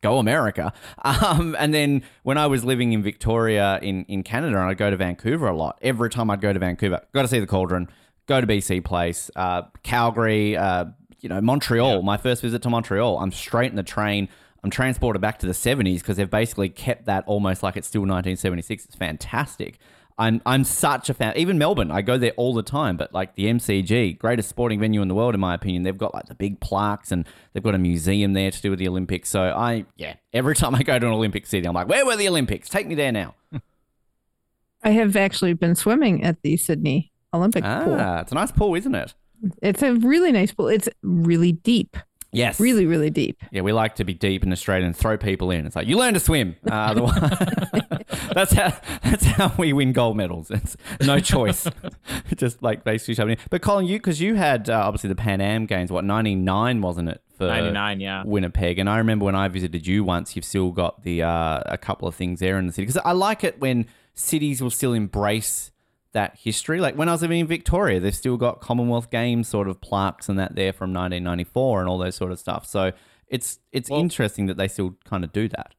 go America. Um, and then when I was living in Victoria in, in Canada and I'd go to Vancouver a lot, every time I'd go to Vancouver, got to see the cauldron, go to BC Place, uh, Calgary, uh, you know, Montreal. Yeah. My first visit to Montreal, I'm straight in the train. I'm transported back to the 70s because they've basically kept that almost like it's still 1976. It's fantastic. I'm I'm such a fan. Even Melbourne, I go there all the time. But like the MCG, greatest sporting venue in the world, in my opinion. They've got like the big plaques and they've got a museum there to do with the Olympics. So I, yeah, every time I go to an Olympic city, I'm like, where were the Olympics? Take me there now. I have actually been swimming at the Sydney Olympic ah, pool. It's a nice pool, isn't it? It's a really nice pool. It's really deep. Yes. Really, really deep. Yeah, we like to be deep in Australia and throw people in. It's like you learn to swim. Uh, otherwise, that's how that's how we win gold medals. It's no choice. Just like basically shoving in. But Colin, you because you had uh, obviously the Pan Am Games. What ninety nine wasn't it for ninety nine? Yeah, Winnipeg. And I remember when I visited you once, you've still got the uh, a couple of things there in the city because I like it when cities will still embrace that history. Like when I was living in Victoria, they've still got Commonwealth Games sort of plaques and that there from 1994 and all those sort of stuff. So it's it's well, interesting that they still kind of do that.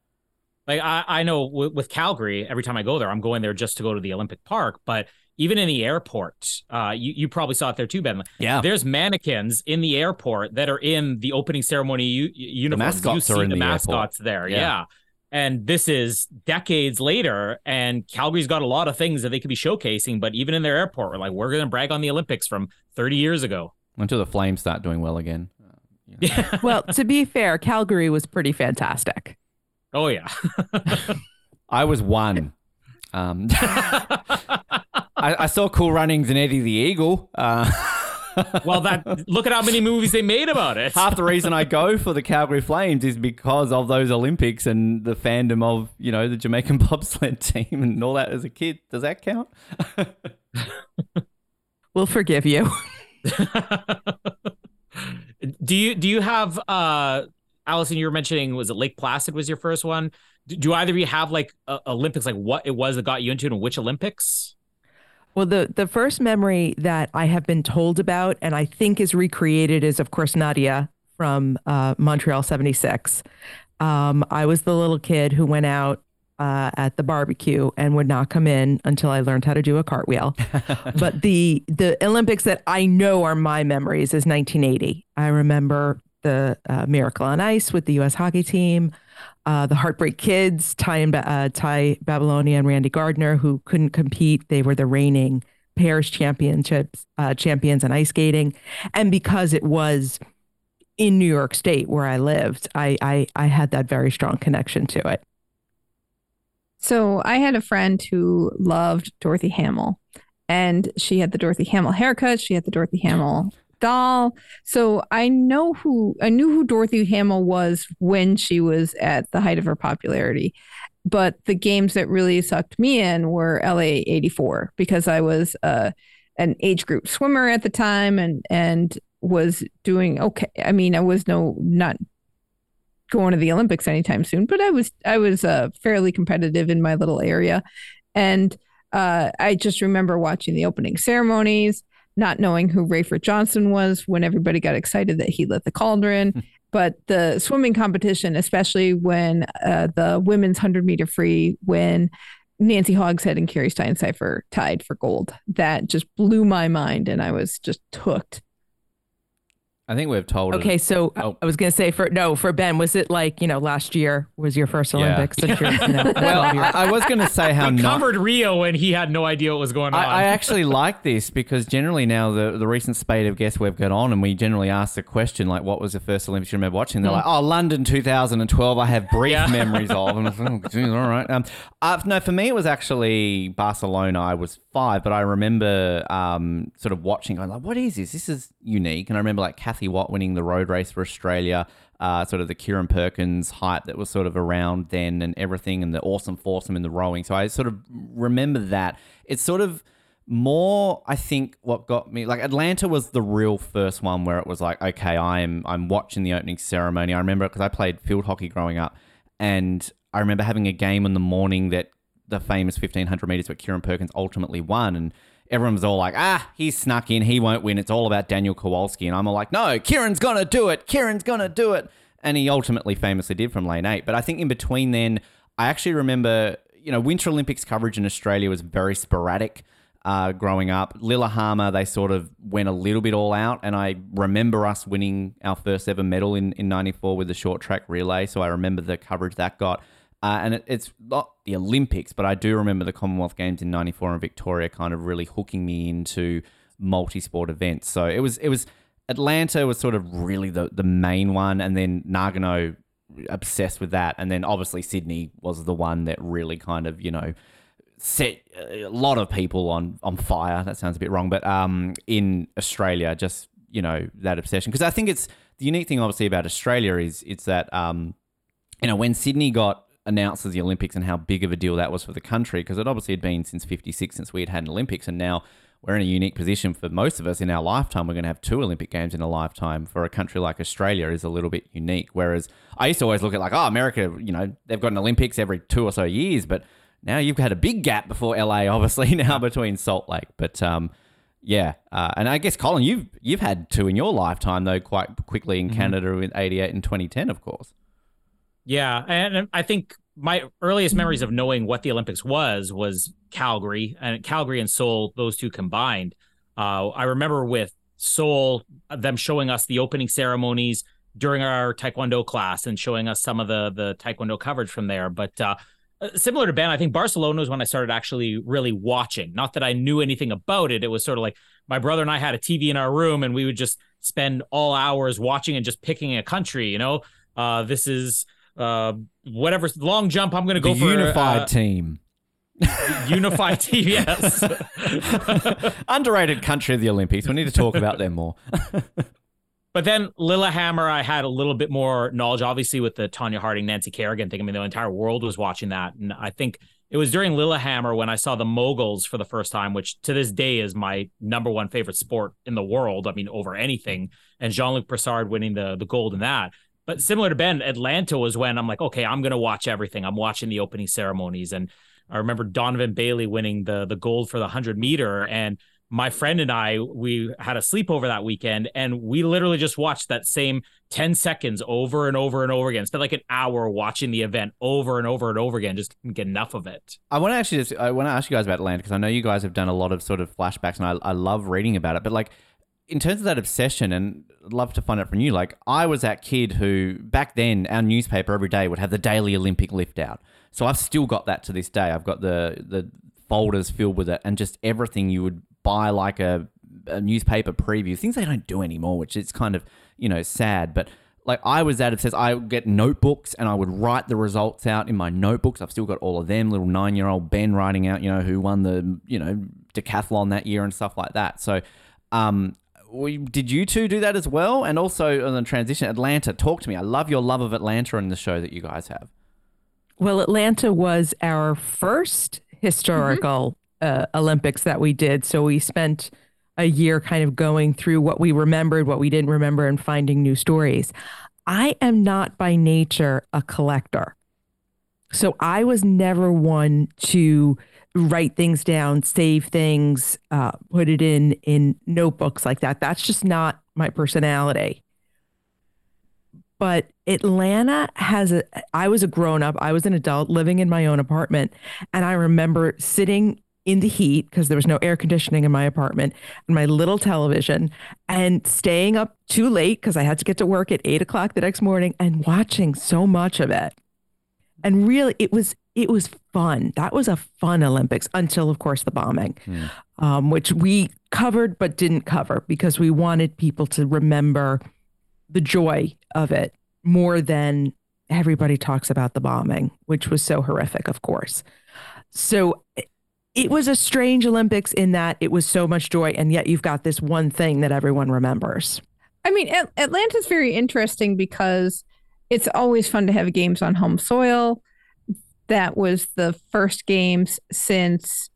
Like I, I know with, with, Calgary, every time I go there, I'm going there just to go to the Olympic Park. But even in the airport, uh, you you probably saw it there too, Ben. Yeah, there's mannequins in the airport that are in the opening ceremony u- uniforms. The mascots are in the, the mascots airport. there. yeah. yeah. And this is decades later, and Calgary's got a lot of things that they could be showcasing. But even in their airport, we're like, we're going to brag on the Olympics from 30 years ago. Until the Flames start doing well again. Yeah. well, to be fair, Calgary was pretty fantastic. Oh yeah, I was one. Um, I, I, saw Cool Runnings and Eddie the Eagle. Uh, well, that look at how many movies they made about it. Half the reason I go for the Calgary Flames is because of those Olympics and the fandom of you know the Jamaican bobsled team and all that. As a kid, does that count? we'll forgive you. do you do you have uh Alison? You were mentioning was it Lake Placid was your first one? Do, do either of you have like uh, Olympics? Like what it was that got you into it, and which Olympics? Well, the, the first memory that I have been told about and I think is recreated is, of course, Nadia from uh, Montreal 76. Um, I was the little kid who went out uh, at the barbecue and would not come in until I learned how to do a cartwheel. but the the Olympics that I know are my memories is 1980. I remember the uh, Miracle on Ice with the U.S. hockey team uh, the Heartbreak Kids, Tai and uh, Tai Babilonia and Randy Gardner, who couldn't compete. They were the reigning pairs championships uh, champions in ice skating, and because it was in New York State where I lived, I, I I had that very strong connection to it. So I had a friend who loved Dorothy Hamill, and she had the Dorothy Hamill haircut. She had the Dorothy Hamill doll. So I know who I knew who Dorothy Hamill was when she was at the height of her popularity. But the games that really sucked me in were LA 84 because I was uh, an age group swimmer at the time and and was doing okay. I mean, I was no not going to the Olympics anytime soon, but I was I was uh, fairly competitive in my little area, and uh, I just remember watching the opening ceremonies not knowing who Rafer Johnson was when everybody got excited that he lit the cauldron. Hmm. but the swimming competition, especially when uh, the women's 100 meter free, when Nancy Hogshead and Carrie Steinseifer tied for gold, that just blew my mind. And I was just hooked. I think we've told. Okay, it. so Oh. I was going to say for no for Ben, was it like you know last year was your first Yeah. Olympics? Since you're, you know, well, I, I was going to say how We not. covered Rio and he had no idea what was going on. I, I actually like this because generally now the, the recent spate of guests we've got on and we generally ask the question like what was the first Olympics you remember watching they're like oh London 2012 I have brief Yeah. memories of and I was like, oh, geez, all right um, uh, no for me it was actually Barcelona I was five but I remember um, sort of watching going like what is this this is unique and I remember like Kathy Watt winning the road race for Australia uh, sort of the Kieren Perkins hype that was sort of around then and everything and the awesome foursome in the rowing. So I sort of remember that. It's sort of more I think what got me like Atlanta was the real first one where it was like okay I'm I'm watching the opening ceremony. I remember because I played field hockey growing up and I remember having a game in the morning that the famous 1500 meters where Kieren Perkins ultimately won and everyone was all like ah he's snuck in. He won't win. It's all about Daniel Kowalski. And I'm all like no Kieren's gonna do it. Kieren's gonna do it. And he ultimately famously did from lane 8 but I think in between then I actually remember you know Winter Olympics coverage in Australia was very sporadic uh, growing up. Lillehammer, they sort of went a little bit all out, and I remember us winning our first ever medal in, in 94 with the short track relay, so I remember the coverage that got. Uh, and it, it's not the Olympics, but I do remember the Commonwealth Games in 94 in Victoria kind of really hooking me into multi-sport events. So it was, it was, Atlanta was sort of really the, the main one, and then Nagano obsessed with that, and then obviously Sydney was the one that really kind of, you know, set a lot of people on on fire. That sounds a bit wrong, but um, in Australia, just you know that obsession because I think it's the unique thing, obviously, about Australia is it's that um, you know when Sydney got announced as the Olympics and how big of a deal that was for the country because it obviously had been since '56 since we had had an Olympics, and now we're in a unique position for most of us in our lifetime. We're going to have two Olympic Games in a lifetime. For a country like Australia, is a little bit unique. Whereas I used to always look at like, oh, America, you know, they've got an Olympics every two or so years, but now you've had a big gap before LA, obviously now between Salt Lake. But um, yeah, uh, and I guess Colin, you've you've had two in your lifetime though, quite quickly in Canada with '88 and 2010, of course. Yeah, and I think my earliest memories of knowing what the Olympics was was Calgary and Calgary and Seoul, those two combined. Uh, I remember with Seoul, them showing us the opening ceremonies during our Taekwondo class and showing us some of the the Taekwondo coverage from there. But uh, similar to Ben, I think Barcelona was when I started actually really watching. Not that I knew anything about it; it was sort of like my brother and I had a TV in our room, and we would just spend all hours watching and just picking a country. You know, uh, this is uh whatever long jump i'm gonna go the for unified uh, team, unified team yes. Underrated country of the Olympics. We need to talk about them more. but then lillehammer i had a little bit more knowledge obviously with the tonya harding nancy kerrigan thing. I mean the entire world was watching that and i think it was during lillehammer when i saw the moguls for the first time which to this day is my number one favorite sport in the world. I mean over anything. And jean-luc Brassard winning the the gold in that but similar to Ben, Atlanta was when I'm like, okay, I'm gonna watch everything. I'm watching the opening ceremonies, and I remember Donovan Bailey winning the the gold for the hundred meter, and my friend and I we had a sleepover that weekend, and we literally just watched that same ten seconds over and over and over again. Spent like an hour watching the event over and over and over again, just couldn't get enough of it. I want to actually just I want to ask you guys about Atlanta because I know you guys have done a lot of sort of flashbacks and I, I love reading about it. But like in terms of that obsession, and love to find out from you. Like I was that kid who back then our newspaper every day would have the daily Olympic lift out. So I've still got that to this day. I've got the the folders filled with it and just everything you would buy like a, a newspaper preview things they don't do anymore, which is kind of you know sad, but like I was that obsessed. I would get notebooks and I would write the results out in my notebooks. I've still got all of them. Little nine year old Ben writing out, you know, who won the you know decathlon that year and stuff like that. So, um, we, did you two do that as well? And also on the transition, Atlanta. Talk to me. I love your love of Atlanta and the show that you guys have. Well, Atlanta was our first historical uh, Olympics that we did. So we spent a year kind of going through what we remembered, what we didn't remember, and finding new stories. I am not by nature a collector. So I was never one to write things down, save things, uh, put it in in notebooks like that. That's just not my personality. But Atlanta has a. I was a grown up. I was an adult living in my own apartment, and I remember sitting in the heat because there was no air conditioning in my apartment and my little television and staying up too late because I had to get to work at eight o'clock the next morning and watching so much of it. And really, it was it was fun. That was a fun Olympics until, of course, the bombing, um, which we covered but didn't cover because we wanted people to remember the joy of it more than everybody talks about the bombing, which was so horrific, of course. So it was a strange Olympics in that it was so much joy, and yet you've got this one thing that everyone remembers. I mean, At- Atlanta's very interesting because it's always fun to have games on home soil. That was the first games since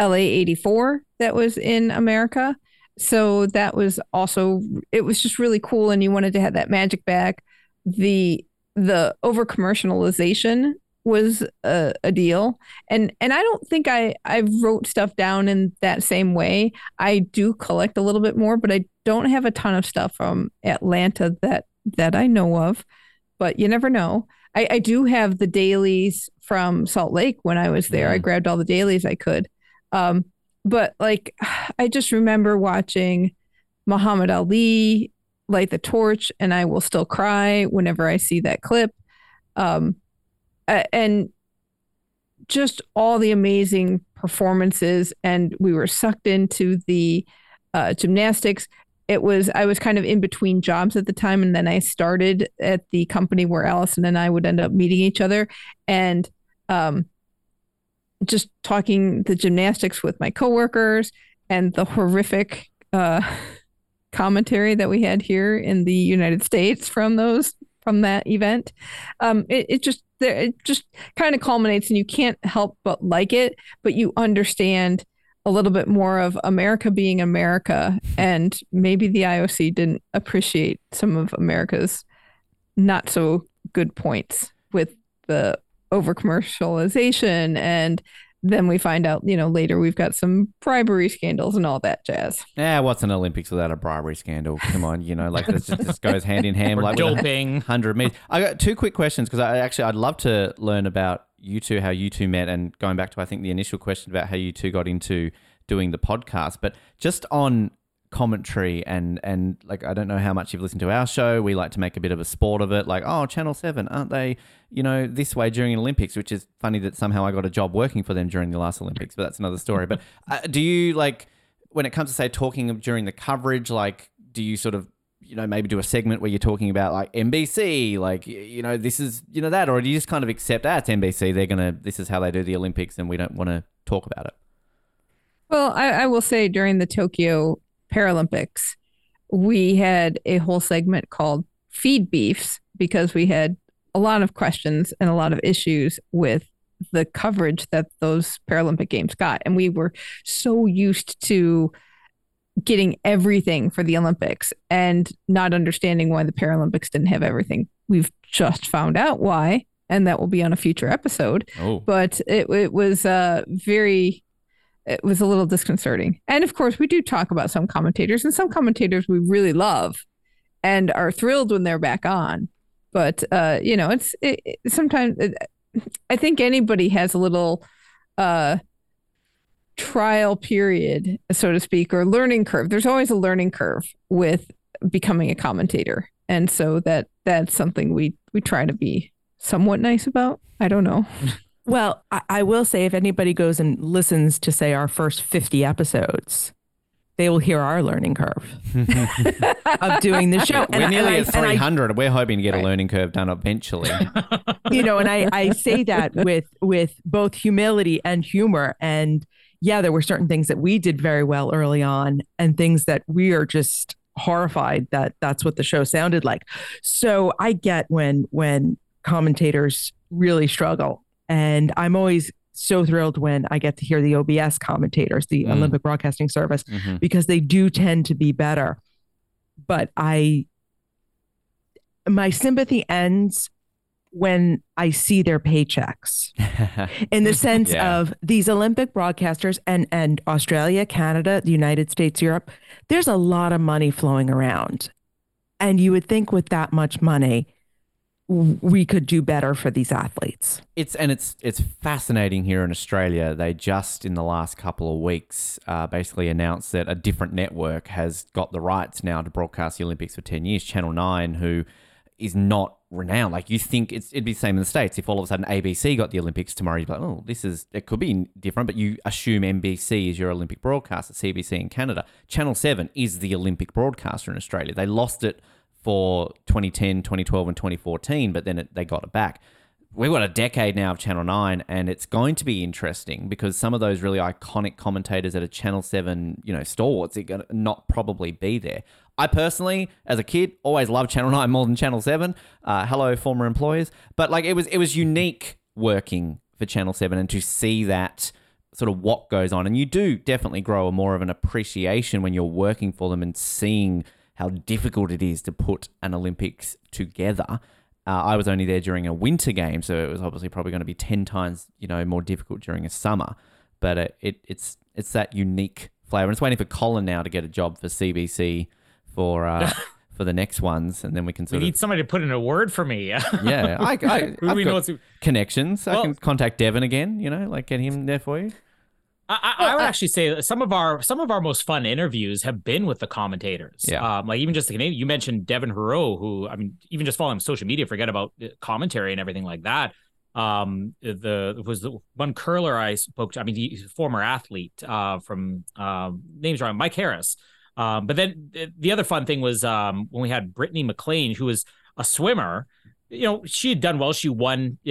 LA 84 that was in America. So that was also it was just really cool and you wanted to have that magic back. The the over commercialization was a, a deal and and i don't think i i wrote stuff down in that same way i do collect a little bit more but i don't have a ton of stuff from atlanta that that i know of but you never know i i do have the dailies from salt lake when i was there. I grabbed all the dailies i could. Um but like i just remember watching muhammad ali light the torch and i will still cry whenever i see that clip. Um and just all the amazing performances and we were sucked into the uh, gymnastics it was i was kind of in between jobs at the time and then i started at the company where alison and i would end up meeting each other and um, just talking the gymnastics with my coworkers and the horrific uh, commentary that we had here in the united states from those from that event. Um, it, it just it just kind of culminates and you can't help but like it but you understand a little bit more of america being america and maybe the ioc didn't appreciate some of america's not so good points with the over commercialization and then we find out you know later we've got some bribery scandals and all that jazz Yeah, what's an Olympics without a bribery scandal? Come on, you know, like this just, just goes hand in hand. like doping. hundred meters. I got two quick questions because I actually I'd love to learn about you two, how you two met, and going back to I think the initial question about how you two got into doing the podcast. But just on commentary and and like I don't know how much you've listened to our show. We like to make a bit of a sport of it. Like, oh, Channel Seven, aren't they? You know, this way during Olympics, which is funny that somehow I got a job working for them during the last Olympics. But that's another story. But uh, do you like when it comes to say talking during the coverage? Like, do you sort of you know maybe do a segment where you're talking about like NBC, like you know this is you know that, or do you just kind of accept ah, it's NBC? They're gonna this is how they do the Olympics, and we don't want to talk about it. Well, I, I will say during the Tokyo Paralympics, we had a whole segment called Feed Beefs because we had a lot of questions and a lot of issues with the coverage that those Paralympic Games got. And we were so used to getting everything for the Olympics and not understanding why the Paralympics didn't have everything. We've just found out why, and that will be on a future episode. Oh. But it, it was uh, very it was a little disconcerting. And of course, we do talk about some commentators, and some commentators we really love and are thrilled when they're back on. But uh, you know, it's it, it- sometimes it, I think anybody has a little uh, trial period, so to speak, or learning curve. There's always a learning curve with becoming a commentator, and so that that's something we we try to be somewhat nice about. I don't know. Well, I, I will say if anybody goes and listens to, say, our first 50 episodes, they will hear our learning curve of doing the show. We're I- nearly I- at and I- 300. We're hoping to get a learning curve done eventually. you know, and I, I say that with with both humility and humor. And yeah, there were certain things that we did very well early on, and things that we are just horrified that that's what the show sounded like. So I get when when commentators really struggle, and I'm always so thrilled when I get to hear the OBS commentators, the Mm. Olympic Broadcasting Service, Mhm. because they do tend to be better. But I, my sympathy ends when I see their paychecks in the sense Yeah. of these Olympic broadcasters and and Australia, Canada, the United States, Europe. There's a lot of money flowing around, and you would think with that much money, we could do better for these athletes. It's and it's it's fascinating here in Australia. They just in the last couple of weeks uh, basically announced that a different network has got the rights now to broadcast the Olympics for ten years. Channel Nine, who is not renowned. Like you think it's it'd be the same in the states. If all of a sudden ABC got the Olympics tomorrow, you'd be like, oh, this is it could be different. But you assume NBC is your Olympic broadcaster, CBC in Canada. Channel Seven is the Olympic broadcaster in Australia. They lost it for 2010, 2012, and 2014, but then it, they got it back. We've got a decade now of Channel 9, and it's going to be interesting because some of those really iconic commentators at a Channel 7, you know, stalwarts are going to not probably be there. I personally, as a kid, always loved Channel 9 more than Channel 7. Uh, hello, former employers. But like it was it was unique working for Channel 7 and to see that sort of what goes on. And you do definitely grow a more of an appreciation when you're working for them and seeing how difficult it is to put an Olympics together. Uh, I was only there during a winter game, so it was obviously probably going to be ten times, you know, more difficult during a summer. But it, it it's it's that unique flavor. And it's waiting for Colin now to get a job for CBC for uh, for the next ones, and then we can We sort need of somebody to put in a word for me. yeah. I, I we got know what's- connections. I can contact Devin again. You know, like get him there for you. I, I I would actually say some of our some of our most fun interviews have been with the commentators. Yeah. Um, like even just the Canadian. You mentioned Devin Heroux, who I mean, even just following social media, forget about uh, commentary and everything like that. Um, the was the one curler I spoke to. I mean, he's a former athlete. Uh, from um, names wrong, Mike Harris. Um, but then the- the other fun thing was um when we had Brittany MacLean, who was a swimmer. You know, she had done well. She won uh,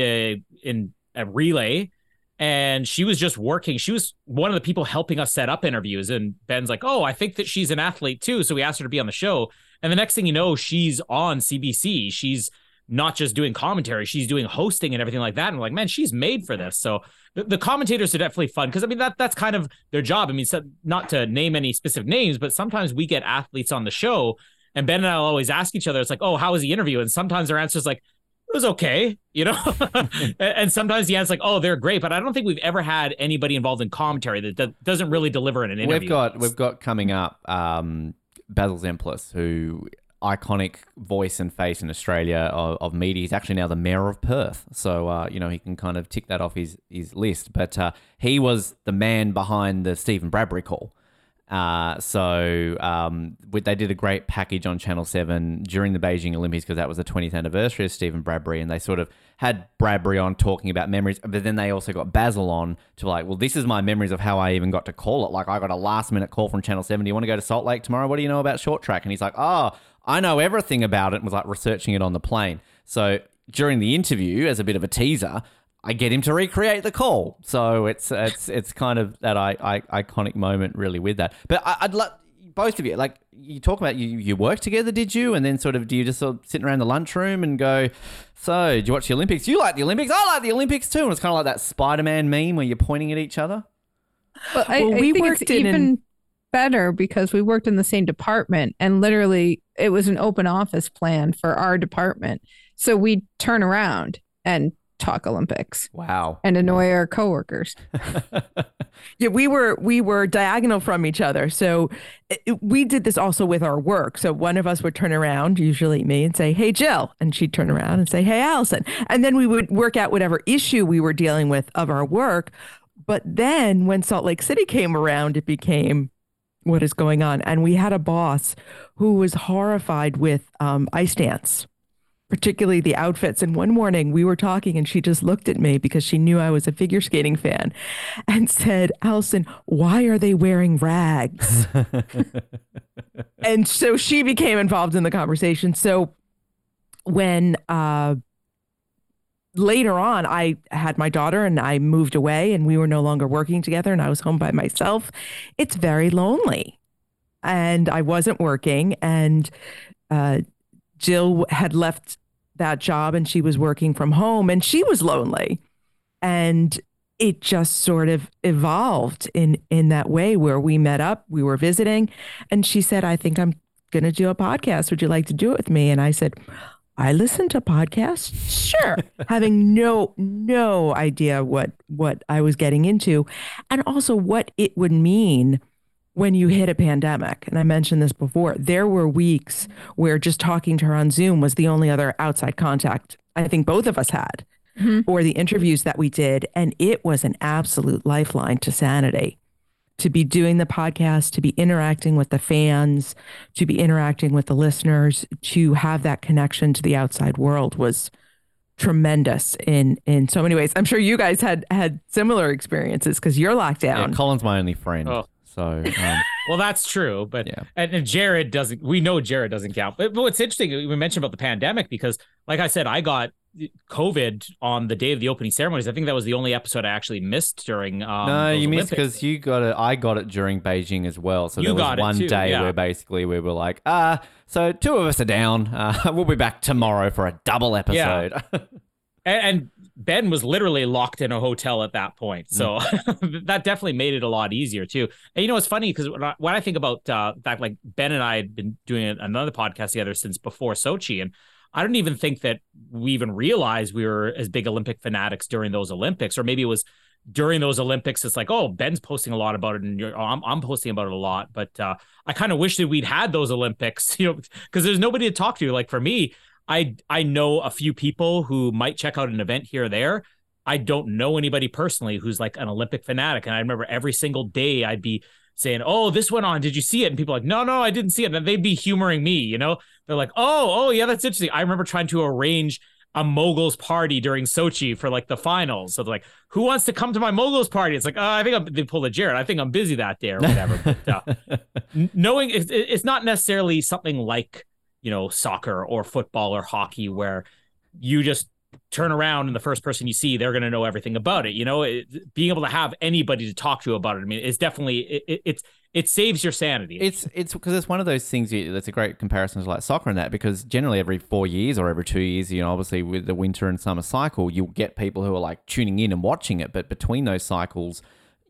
in a relay and she was just working. She was one of the people helping us set up interviews. And Ben's like, "Oh, I think that she's an athlete too." So we asked her to be on the show. And the next thing you know, she's on CBC. She's not just doing commentary; she's doing hosting and everything like that. And we're like, man, she's made for this. So the, the commentators are definitely fun because I mean that that's kind of their job. I mean, so, not to name any specific names, but sometimes we get athletes on the show, and Ben and I will always ask each other, "It's like, oh, how was the interview?" And sometimes their answer is like it was okay, you know. and sometimes the answer's like, "Oh, they're great," but I don't think we've ever had anybody involved in commentary that, that doesn't really deliver in an interview. We've got we've got coming up um, Basil Zempilas, who iconic voice and face in Australia of, of media. He's actually now the mayor of Perth, so uh, you know he can kind of tick that off his his list. But uh, he was the man behind the Steven Bradbury call. Uh, so um, they did a great package on Channel 7 during the Beijing Olympics because that was the 20th anniversary of Steven Bradbury. And they sort of had Bradbury on talking about memories, but then they also got Basil on to like, well, this is my memories of how I even got to call it. Like, I got a last minute call from Channel 7. Do you want to go to Salt Lake tomorrow? What do you know about short track? And he's like, oh, I know everything about it and was like researching it on the plane. So during the interview, as a bit of a teaser, I get him to recreate the call. So it's it's it's kind of that I, I iconic moment really with that. But I, I'd love both of you like you talk about you you work together, did you? And then sort of do you just sort of sit around the lunchroom and go, so do you watch the Olympics? You like the Olympics? I like the Olympics too. And it's kind of like that Spider Man meme where you're pointing at each other. But I, Well, I we think worked it's in even an- better because we worked in the same department and literally it was an open office plan for our department. So we'd turn around and talk Olympics Wow. and annoy our coworkers. Yeah, we were we were diagonal from each other. So it- we did this also with our work. So one of us would turn around, usually me, and say, "Hey, Jill," and she'd turn around and say, "Hey, Alison," and then we would work out whatever issue we were dealing with of our work. But then when Salt Lake City came around, it became what is going on, and we had a boss who was horrified with um, ice dance particularly the outfits. And one morning we were talking and she just looked at me because she knew I was a figure skating fan and said, Alison, why are they wearing rags? and so she became involved in the conversation. So when uh, later on I had my daughter and I moved away and we were no longer working together and I was home by myself, it's very lonely. And I wasn't working and uh, Jill had left that job and she was working from home and she was lonely. And it just sort of evolved in in that way where we met up, we were visiting, and she said, "I think I'm going to do a podcast. Would you like to do it with me?" And I said, "I listen to podcasts, sure." Having no no idea what what I was getting into, and also what it would mean when you hit a pandemic, and I mentioned this before, there were weeks where just talking to her on Zoom was the only other outside contact I think both of us had, mm-hmm. or the interviews that we did. And it was an absolute lifeline to sanity to be doing the podcast, to be interacting with the fans, to be interacting with the listeners, to have that connection to the outside world was tremendous in in so many ways. I'm sure you guys had had similar experiences because you're locked Yeah, down. Colin's my only friend. Oh. So um, Well, that's true, but Yeah. and, and Jared doesn't. We know Jared doesn't count. But, but what's interesting, we mentioned about the pandemic because, like I said, I got COVID on the day of the opening ceremonies. I think that was the only episode I actually missed during. Um, no, you missed because you got it. I got it during Beijing as well. So You there was one too, day yeah. where basically we were like, ah, so two of us are down. Uh, we'll be back tomorrow for a double episode. and, and Ben was literally locked in a hotel at that point. So Mm. that definitely made it a lot easier too. And you know, it's funny because when I, when I think about uh, that, like Ben and I had been doing another podcast together since before Sochi, and I don't even think that we even realized we were as big Olympic fanatics during those Olympics, or maybe it was during those Olympics. It's like, oh, Ben's posting a lot about it, and I'm I'm posting about it a lot. But uh, I kind of wish that we'd had those Olympics, you know, because there's nobody to talk to. Like for me, I I know a few people who might check out an event here or there. I don't know anybody personally who's like an Olympic fanatic. And I remember every single day I'd be saying, Oh, this went on. Did you see it? And people are like, No, no, I didn't see it. And they'd be humoring me, you know? They're like, Oh, oh, yeah, that's interesting. I remember trying to arrange a moguls party during Sochi for like the finals. So they're like, who wants to come to my moguls party? It's like, oh, I think I'm, they pulled a Jared. I think I'm busy that day or whatever. but uh, knowing it's, it's not necessarily something like you know soccer or football or hockey where you just turn around and the first person you see they're going to know everything about it you know it, being able to have anybody to talk to about it i mean it's definitely it, it, it's it saves your sanity It's it's because it's one of those things that's a great comparison to like soccer and that because generally every four years or every two years, you know, obviously with the winter and summer cycle, you'll get people who are like tuning in and watching it. But between those cycles,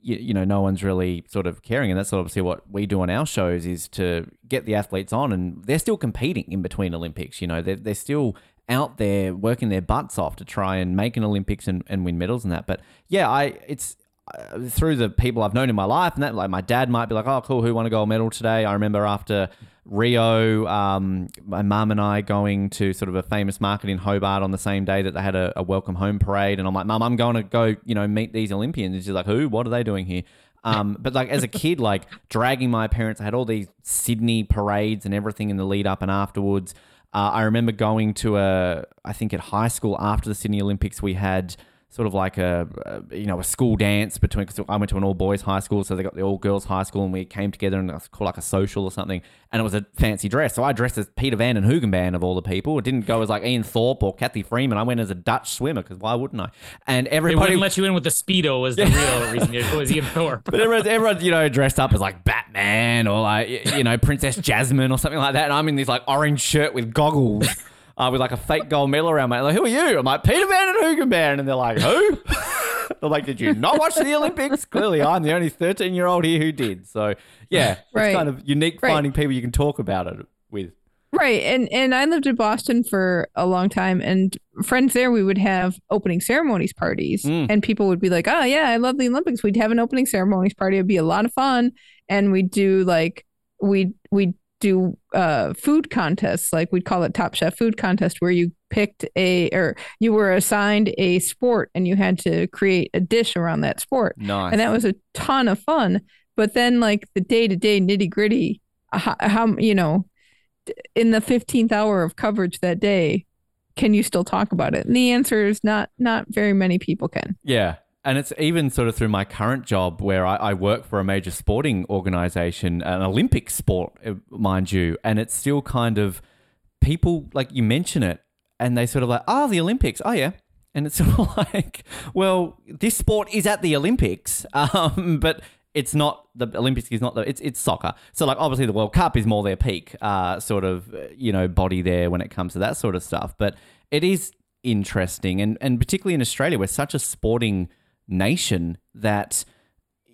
you, you know, no one's really sort of caring. And that's obviously what we do on our shows is to get the athletes on and they're still competing in between Olympics. You know, they're, they're still out there working their butts off to try and make an Olympics and, and win medals and that. But yeah, I it's uh, through the people I've known in my life, and that like my dad might be like, "Oh, cool, who won a gold medal today?" I remember after Rio, um, my mum and I going to sort of a famous market in Hobart on the same day that they had a, a welcome home parade, and I'm like, "Mum, I'm going to go, you know, meet these Olympians." And she's like, "Who? What are they doing here?" Um, but like as a kid, like dragging my parents, I had all these Sydney parades and everything in the lead up and afterwards. Uh, I remember going to a, I think at high school after the Sydney Olympics, we had sort of like a, a you know a school dance between because I went to an all boys high school, so they got the all girls high school, and we came together and it was called like a social or something, and it was a fancy dress. So I dressed as Pieter van den Hoogenband of all the people. It didn't go as like Ian Thorpe or Cathy Freeman. I went as a Dutch swimmer because why wouldn't I? And they everybody wouldn't let you in with the speedo was the real reason it was Ian Thorpe but everyone, everyone, you know, dressed up as like Batman or like, you know, Princess Jasmine or something like that. And I'm in this like orange shirt with goggles uh, with like a fake gold medal around my Like, who are you? I'm like, Pieter van den Hoogenband. And they're like, who? they're like, did you not watch the Olympics? Clearly, I'm the only 13 year old here who did. So, yeah, Right. it's kind of unique Right. finding people you can talk about it with. Right. And and I lived in Boston for a long time and friends there we would have opening ceremonies parties Mm. and people would be like, "Oh yeah, I love the Olympics. We'd have an opening ceremonies party. It'd be a lot of fun." And we'd do like we we do uh food contests, like we'd call it Top Chef food contest where you picked a or you were assigned a sport and you had to create a dish around that sport. Nice. And that was a ton of fun. But then like the day-to-day nitty-gritty how, how you know in the 15th hour of coverage that day can you still talk about it and the answer is not not very many people can Yeah. And it's even sort of through my current job where I, I work for a major sporting organization, an Olympic sport, uh, mind you. And it's still kind of people, like you mention it, and they sort of like, oh, the Olympics. Oh, yeah. And it's sort of like, well, this sport is at the Olympics, um, but it's not the Olympics is not the it's it's soccer. So like obviously the World Cup is more their peak uh, sort of uh, you know body there when it comes to that sort of stuff. But it is interesting and and particularly in Australia, we're such a sporting nation that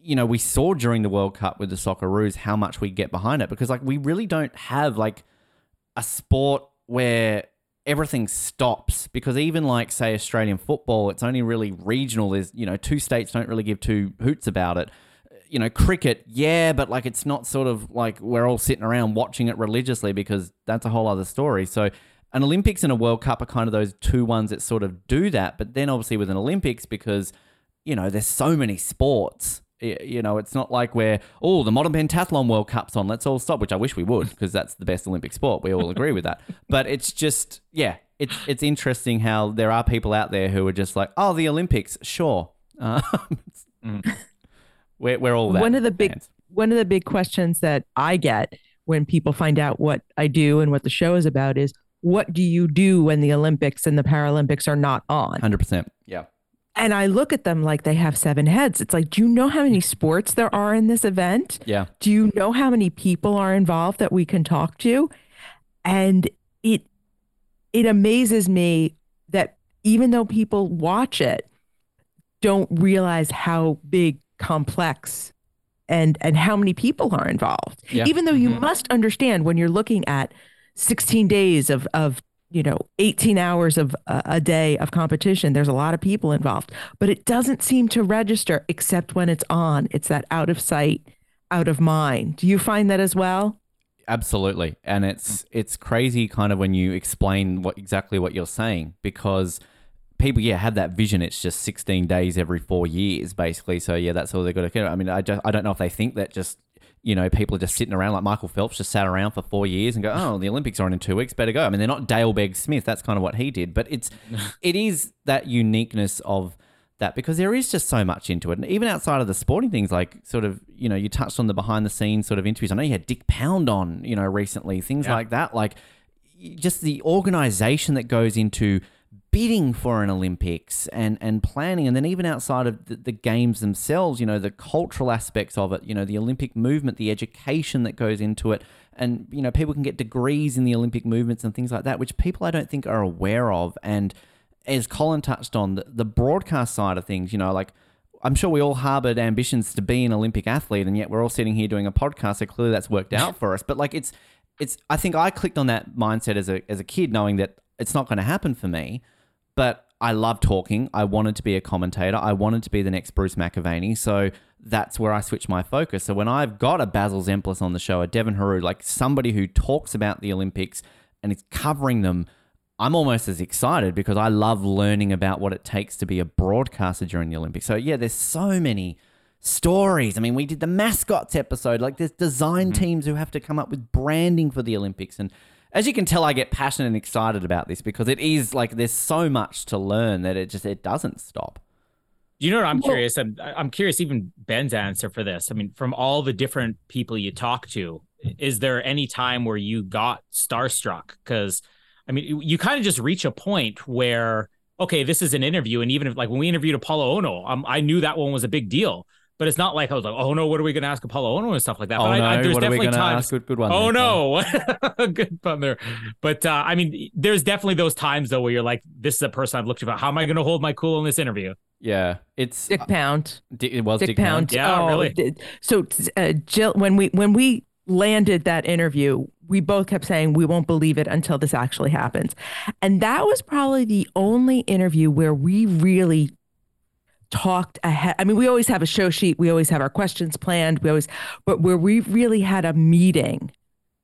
you know we saw during the World Cup with the Socceroos how much we get behind it because like we really don't have like a sport where everything stops because even like say Australian football, it's only really regional. There's you know two states don't really give two hoots about it. you know, cricket, yeah, but like it's not sort of like we're all sitting around watching it religiously because that's a whole other story. So an Olympics and a World Cup are kind of those two ones that sort of do that. But then obviously with an Olympics, because, you know, there's so many sports, you know, it's not like we're, oh, the modern pentathlon World Cup's on, let's all stop, which I wish we would because that's the best Olympic sport. We all agree with that. But it's just, yeah, it's, it's interesting how there are people out there who are just like, oh, the Olympics, sure. Uh, we're, we're all that. one of the big fans. one of the big questions that I get when people find out what I do and what the show is about is what do you do when the Olympics and the Paralympics are not on? 100%. Yeah. And I look at them like they have seven heads. It's like, do you know how many sports there are in this event? Yeah. Do you know how many people are involved that we can talk to? And it it amazes me that even though people watch it, don't realize how big, complex, and and how many people are involved. Yeah. Even though you mm-hmm. must understand when you're looking at 16 days of of you know 18 hours of a, a day of competition there's a lot of people involved but it doesn't seem to register except when it's on it's that out of sight out of mind do you find that as well Absolutely. And it's it's crazy kind of when you explain what exactly what you're saying because people yeah have that vision it's just 16 days every 4 years basically. So yeah, that's all they've got to. I mean, I just I don't know if they think that just you know, people are just sitting around like Michael Phelps just sat around for four years and go, oh, the Olympics are on in two weeks, better go. I mean, they're not Dale Begg Smith. That's kind of what he did, but it's it is that uniqueness of that because there is just so much into it. And even outside of the sporting things, like sort of, you know, you touched on the behind the scenes sort of interviews. I know you had Dick Pound on, you know, recently, things Yeah. like that. Like just the organization that goes into bidding for an Olympics and, and planning. And then even outside of the, the games themselves, you know, the cultural aspects of it, you know, the Olympic movement, the education that goes into it. And, you know, people can get degrees in the Olympic movements and things like that, which people I don't think are aware of. And as Colin touched on, the, the broadcast side of things, you know, like I'm sure we all harbored ambitions to be an Olympic athlete, and yet we're all sitting here doing a podcast. So clearly, that's worked out for us. But like, it's it's. I think I clicked on that mindset as a as a kid, knowing that it's not going to happen for me. But I love talking. I wanted to be a commentator. I wanted to be the next Bruce McAvaney. So that's where I switched my focus. So when I've got a Basil Zempilas on the show, a Devin Heroux, like somebody who talks about the Olympics and is covering them, I'm almost as excited because I love learning about what it takes to be a broadcaster during the Olympics. So yeah, there's so many stories. I mean, we did the mascots episode. Like there's design mm-hmm. teams who have to come up with branding for the Olympics and as you can tell, I get passionate and excited about this because it is like there's so much to learn that it just it doesn't stop. You know what I'm Well- curious? I'm, I'm curious even Ben's answer for this. I mean, from all the different people you talk to, is there any time where you got starstruck? Because I mean, you, you kind of just reach a point where, okay, this is an interview. And even if like when we interviewed Apolo Ohno, um, I knew that one was a big deal. But it's not like I was like, oh no, what are we going to ask Apolo Ohno and stuff like that. Oh but no, I, I, there's what are we going to times. ask? Good, good one. Oh there, no, good fun there. But uh, I mean, there's definitely those times though where you're like, this is a person I've looked about. How am I going to hold my cool in this interview? Yeah, it's dick pound Di- it was Dick, Dick, Pound. Yeah, Oh, really? d- So uh, Jill, when we when we landed that interview, we both kept saying we won't believe it until this actually happens, and that was probably the only interview where we really talked ahead. I mean, we always have a show sheet, we always have our questions planned, we always, but where we really had a meeting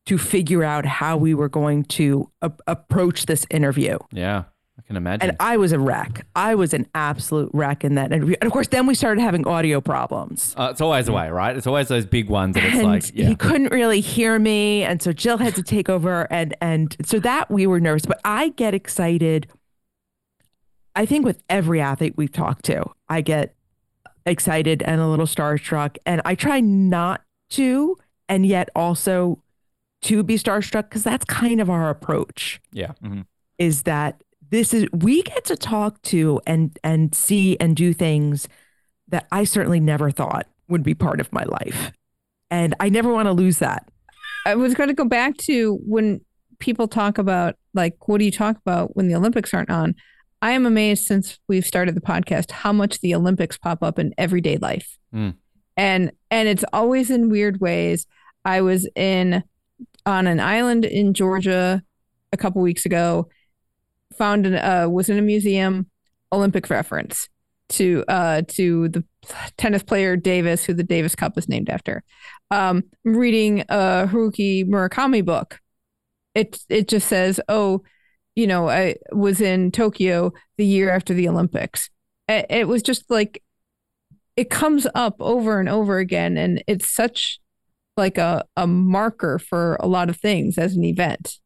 to figure out how we were going to a- approach this interview. Yeah, I can imagine. And I was a wreck. I was an absolute wreck in that interview. And of course, then we started having audio problems. uh, it's always the way, right? It's always those big ones that it's and like, yeah, he couldn't really hear me. And so Jill had to take over. And, and so that we were nervous. But I get excited. I think with every athlete we've talked to, I get excited and a little starstruck. And I try not to, and yet also to be starstruck because that's kind of our approach yeah. Mm-hmm. is that this is we get to talk to and and see and do things that I certainly never thought would be part of my life. And I never want to lose that. I was going to go back to when people talk about like, what do you talk about when the Olympics aren't on? I am amazed since we've started the podcast how much the Olympics pop up in everyday life, Mm. and and it's always in weird ways. I was in on an island in Georgia a couple weeks ago. Found an uh, was in a museum, Olympic reference. to uh to the tennis player Davis, who the Davis Cup is named after. Um, I'm reading a Haruki Murakami book. It it just says, oh, you know, I was in Tokyo the year after the Olympics. It, was just like it comes up over and over again, and it's such like a a marker for a lot of things as an event.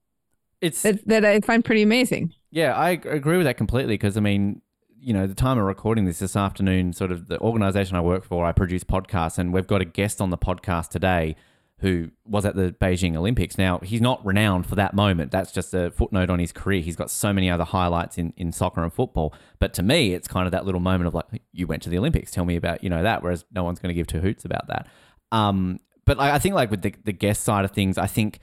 It's that, that I find pretty amazing. Yeah, I agree with that completely because I mean, you know, the time of recording this this afternoon, sort of the organization I work for, I produce podcasts, and we've got a guest on the podcast today who was at the Beijing Olympics. Now, he's not renowned for that moment. That's just a footnote on his career. He's got so many other highlights in, in soccer and football. But to me, it's kind of that little moment of like, you went to the Olympics. Tell me about, you know, that. Whereas no one's going to give two hoots about that. Um, but I I think like with the, the guest side of things, I think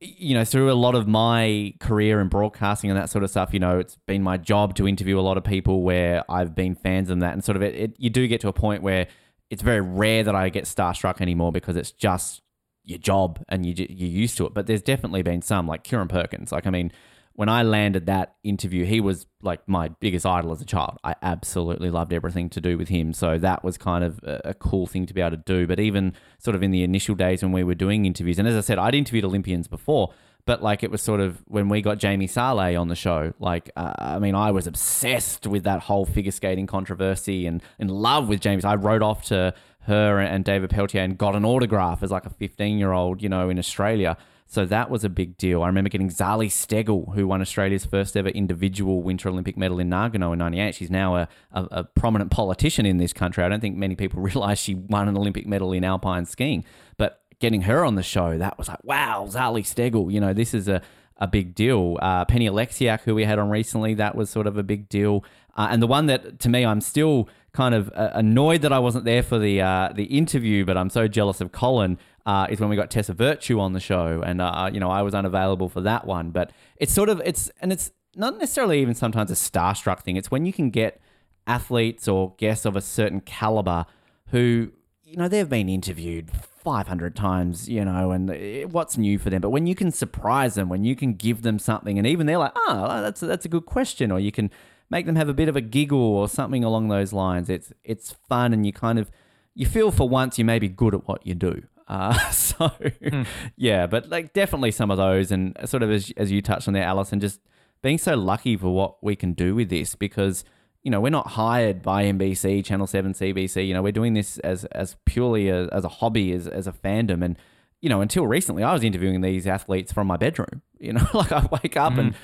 you know, through a lot of my career in broadcasting and that sort of stuff, you know, it's been my job to interview a lot of people where I've been fans of that. And sort of it, it you do get to a point where it's very rare that I get starstruck anymore because it's just your job and you, you're used to it. But there's definitely been some, like Kieren Perkins. Like, I mean, when I landed that interview, he was like my biggest idol as a child. I absolutely loved everything to do with him. So that was kind of a, a, cool thing to be able to do. But even sort of in the initial days when we were doing interviews, and as I said, I'd interviewed Olympians before, but like it was sort of when we got Jamie Salé on the show, like, uh, I mean, I was obsessed with that whole figure skating controversy and in love with James. I wrote off to her and David Pelletier and got an autograph as like a 15 year old, you know, in Australia. So that was a big deal. I remember getting Zali Steggall, who won Australia's first ever individual Winter Olympic medal in Nagano in 98. She's now a, a, a prominent politician in this country. I don't think many people realize she won an Olympic medal in alpine skiing. But getting her on the show, that was like, wow, Zali Steggall, you know, this is a, a big deal. Uh, Penny Oleksiak, who we had on recently, that was sort of a big deal. Uh, and the one that, to me, I'm still kind of uh, annoyed that I wasn't there for the uh, the interview, but I'm so jealous of Colin uh, is when we got Tessa Virtue on the show, and uh, you know I was unavailable for that one. But it's sort of it's and it's not necessarily even sometimes a starstruck thing. It's when you can get athletes or guests of a certain caliber who you know they've been interviewed 500 times, you know, and what's new for them. But when you can surprise them, when you can give them something, and even they're like, oh, that's that's a good question, or you can make them have a bit of a giggle or something along those lines. It's it's fun, and you kind of you feel for once you may be good at what you do. Uh, so Hmm. yeah, but like definitely some of those, and sort of as as you touched on there, Alison, just being so lucky for what we can do with this because you know we're not hired by NBC, Channel Seven, CBC. You know we're doing this as as purely a, as a hobby, as as a fandom, and you know until recently I was interviewing these athletes from my bedroom. You know, like I wake up and.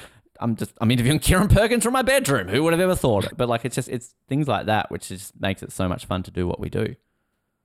I'm just I'm interviewing Kieren Perkins from my bedroom. Who would have ever thought it? But like it's just it's things like that which just makes it so much fun to do what we do.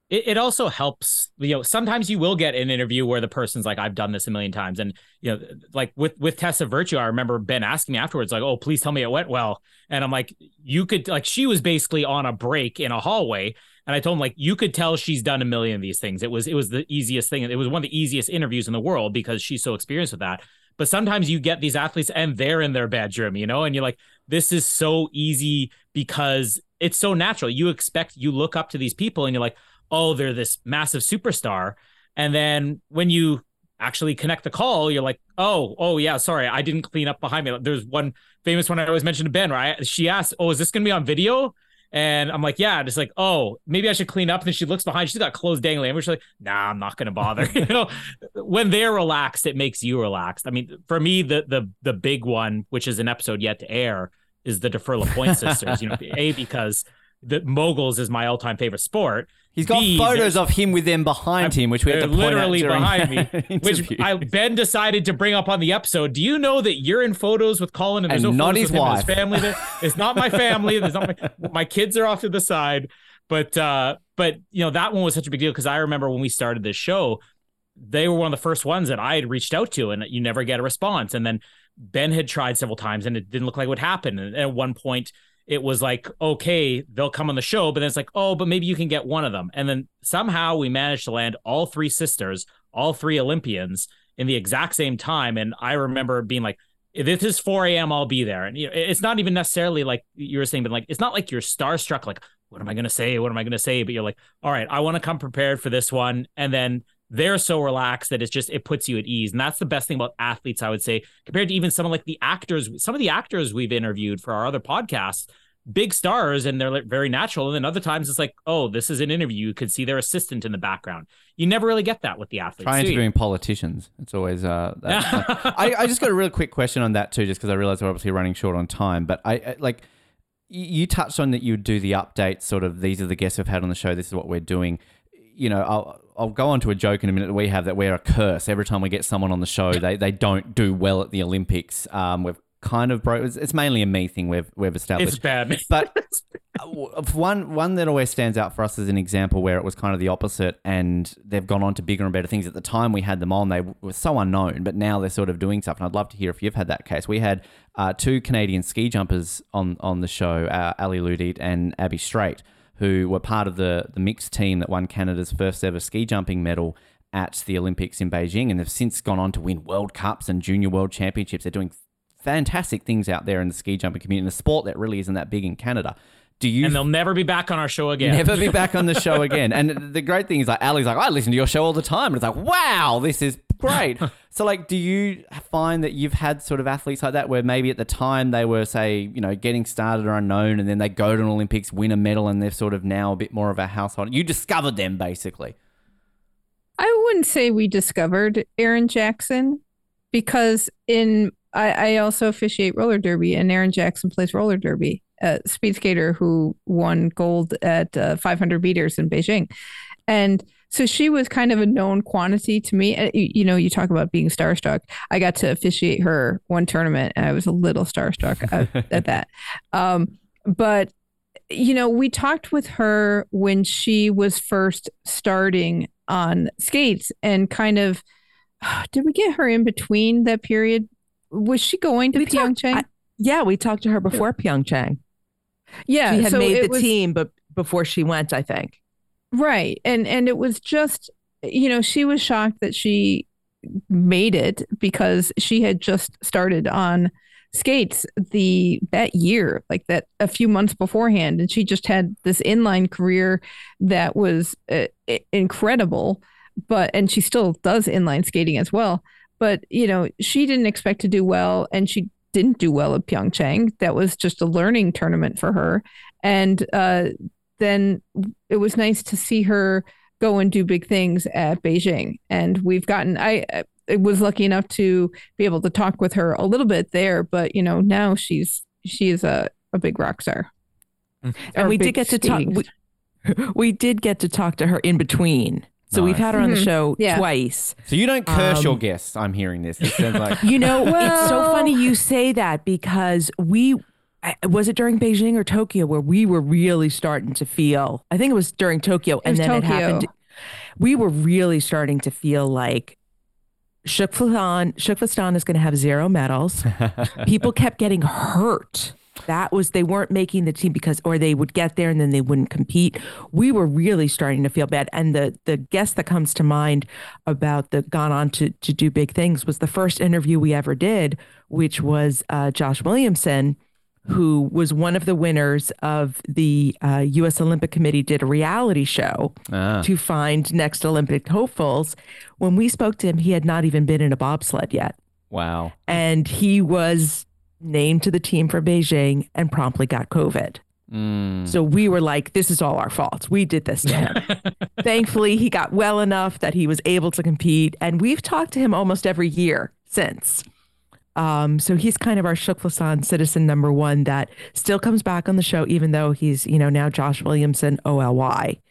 it, it also helps you know sometimes you will get an interview where the person's like i've done this a million times and you know like with with tessa virtue i remember ben asking me afterwards like oh please tell me it went well and i'm like you could like she was basically on a break in a hallway and i told him like you could tell she's done a million of these things it was it was the easiest thing it was one of the easiest interviews in the world because she's so experienced with that but sometimes you get these athletes and they're in their bedroom you know and you're like this is so easy because it's so natural you expect you look up to these people and you're like oh, they're this massive superstar. And then when you actually connect the call, you're like, oh, oh yeah, sorry, I didn't clean up behind me. There's one famous one I always mention to Ben, right? She asked, oh, is this gonna be on video? And I'm like, yeah, just like, oh, maybe I should clean up. And then she looks behind, she's got clothes dangling. And she's like, nah, I'm not gonna bother. you know, when they're relaxed, it makes you relaxed. I mean, for me, the the the big one, which is an episode yet to air, is the Dufour-Lapointe sisters. You know, a because the moguls is my all-time favorite sport. He's got B, photos of him with them behind him, which we had to point literally behind me, which. I, Ben decided to bring up on the episode. Do you know that you're in photos with Colin and there's And no not photos his with him and wife. his family? There? It's not my family. There's not my, my kids are off to the side. But uh, but you know that one was such a big deal because I remember when we started this show, they were one of the first ones that I had reached out to, and you never get a response. And then Ben had tried several times, and it didn't look like it would happen. And at one point, it was like, okay, they'll come on the show, but then it's like, oh, but maybe you can get one of them. And then somehow we managed to land all three sisters, all three Olympians in the exact same time. And I remember being like, if this is 4 a.m., I'll be there. And you know, it's not even necessarily like you were saying, but like, it's not like you're starstruck, like, what am I going to say? What am I going to say? But you're like, all right, I want to come prepared for this one. And then they're so relaxed that it's just, it puts you at ease. And that's the best thing about athletes, I would say, compared to even some of like the actors, some of the actors we've interviewed for our other podcasts big stars and they're very natural. And then other times it's like, oh, this is an interview. You could see their assistant in the background. You never really get that with the athletes. Try do you? interviewing politicians. It's always. Uh, that, I, I just got a real quick question on that too, just because I realize we're obviously running short on time. But I, I like you touched on that you do the updates. Sort of these are the guests we've had on the show. This is what we're doing. You know, I'll I'll go on to a joke in a minute that we have that we're a curse. Every time we get someone on the show, they they don't do well at the Olympics. Um, we've kind of broke. It's, it's mainly a me thing we've we've established. It's bad. But uh, one one that always stands out for us as an example where it was kind of the opposite, and they've gone on to bigger and better things. At the time we had them on, they were so unknown, but now they're sort of doing stuff. And I'd love to hear if you've had that case. We had uh, two Canadian ski jumpers on on the show, uh, Ali Loutitt and Abby Strate, who were part of the the mixed team that won Canada's first ever ski jumping medal at the Olympics in Beijing, and they've since gone on to win World Cups and Junior World Championships. They're doing fantastic things out there in the ski jumping community, in a sport that really isn't that big in Canada. Do you and they'll never be back on our show again. never be back on the show again? And the great thing is, like Ali's like, I listen to your show all the time, and it's like, wow, this is great. so, like, do you find that you've had sort of athletes like that where maybe at the time they were, say, you know, getting started or unknown, and then they go to an Olympics, win a medal, and they're sort of now a bit more of a household? You discovered them basically. I wouldn't say we discovered Erin Jackson because in I, I also officiate roller derby and Erin Jackson plays roller derby, a speed skater who won gold at uh, 500 meters in Beijing. And so she was kind of a known quantity to me. Uh, You, you know, you talk about being starstruck. I got to officiate her one tournament and I was a little starstruck at, at that. Um, but you know, we talked with her when she was first starting on skates and kind of did we get her in between that period? Was she going to We talked- Pyeongchang? I- Yeah, we talked to her before Pyeongchang. yeah, She had so made the was- team, but before she went, I think. Right. And and it was just you know, she was shocked that she made it because she had just started on skates the that year, like that a few months beforehand and she just had this inline career that was uh, incredible, but and she still does inline skating as well. But, you know, she didn't expect to do well and she didn't do well at Pyeongchang. That was just a learning tournament for her. And uh then it was nice to see her go and do big things at Beijing. And we've gotten, I, I was lucky enough to be able to talk with her a little bit there, but you know, now she's, she is a, a big rock star. And Or we did get to talk. We, we did get to talk to her in between. So we've had her on the Mhm. show Yeah. twice. So you don't curse your Um, guests. I'm hearing this. It sounds like You know, it's so funny you say that because we I- was it during Beijing or Tokyo where we were really starting to feel. I think it was during Tokyo, and was then it happened. We were really starting to feel like Shukflastan Shukflastan is going to have zero medals. People kept getting hurt. That was they weren't making the team because or they would get there and then they wouldn't compete. We were really starting to feel bad. And the the guest that comes to mind about the gone on to to do big things was the first interview we ever did, which was uh, Josh Williamson, who was one of the winners of the uh, U.S. Olympic Committee did a reality show Ah. to find next Olympic hopefuls. When we spoke to him, he had not even been in a bobsled yet wow. and he was named to the team for Beijing and promptly got COVID. Mm. So we were like, this is all our fault. We did this to him. Thankfully, he got well enough that he was able to compete. And we've talked to him almost every year since. Um, so he's kind of our Shukflasan citizen number one that still comes back on the show, even though he's, you know, now Josh Williamson, OLY,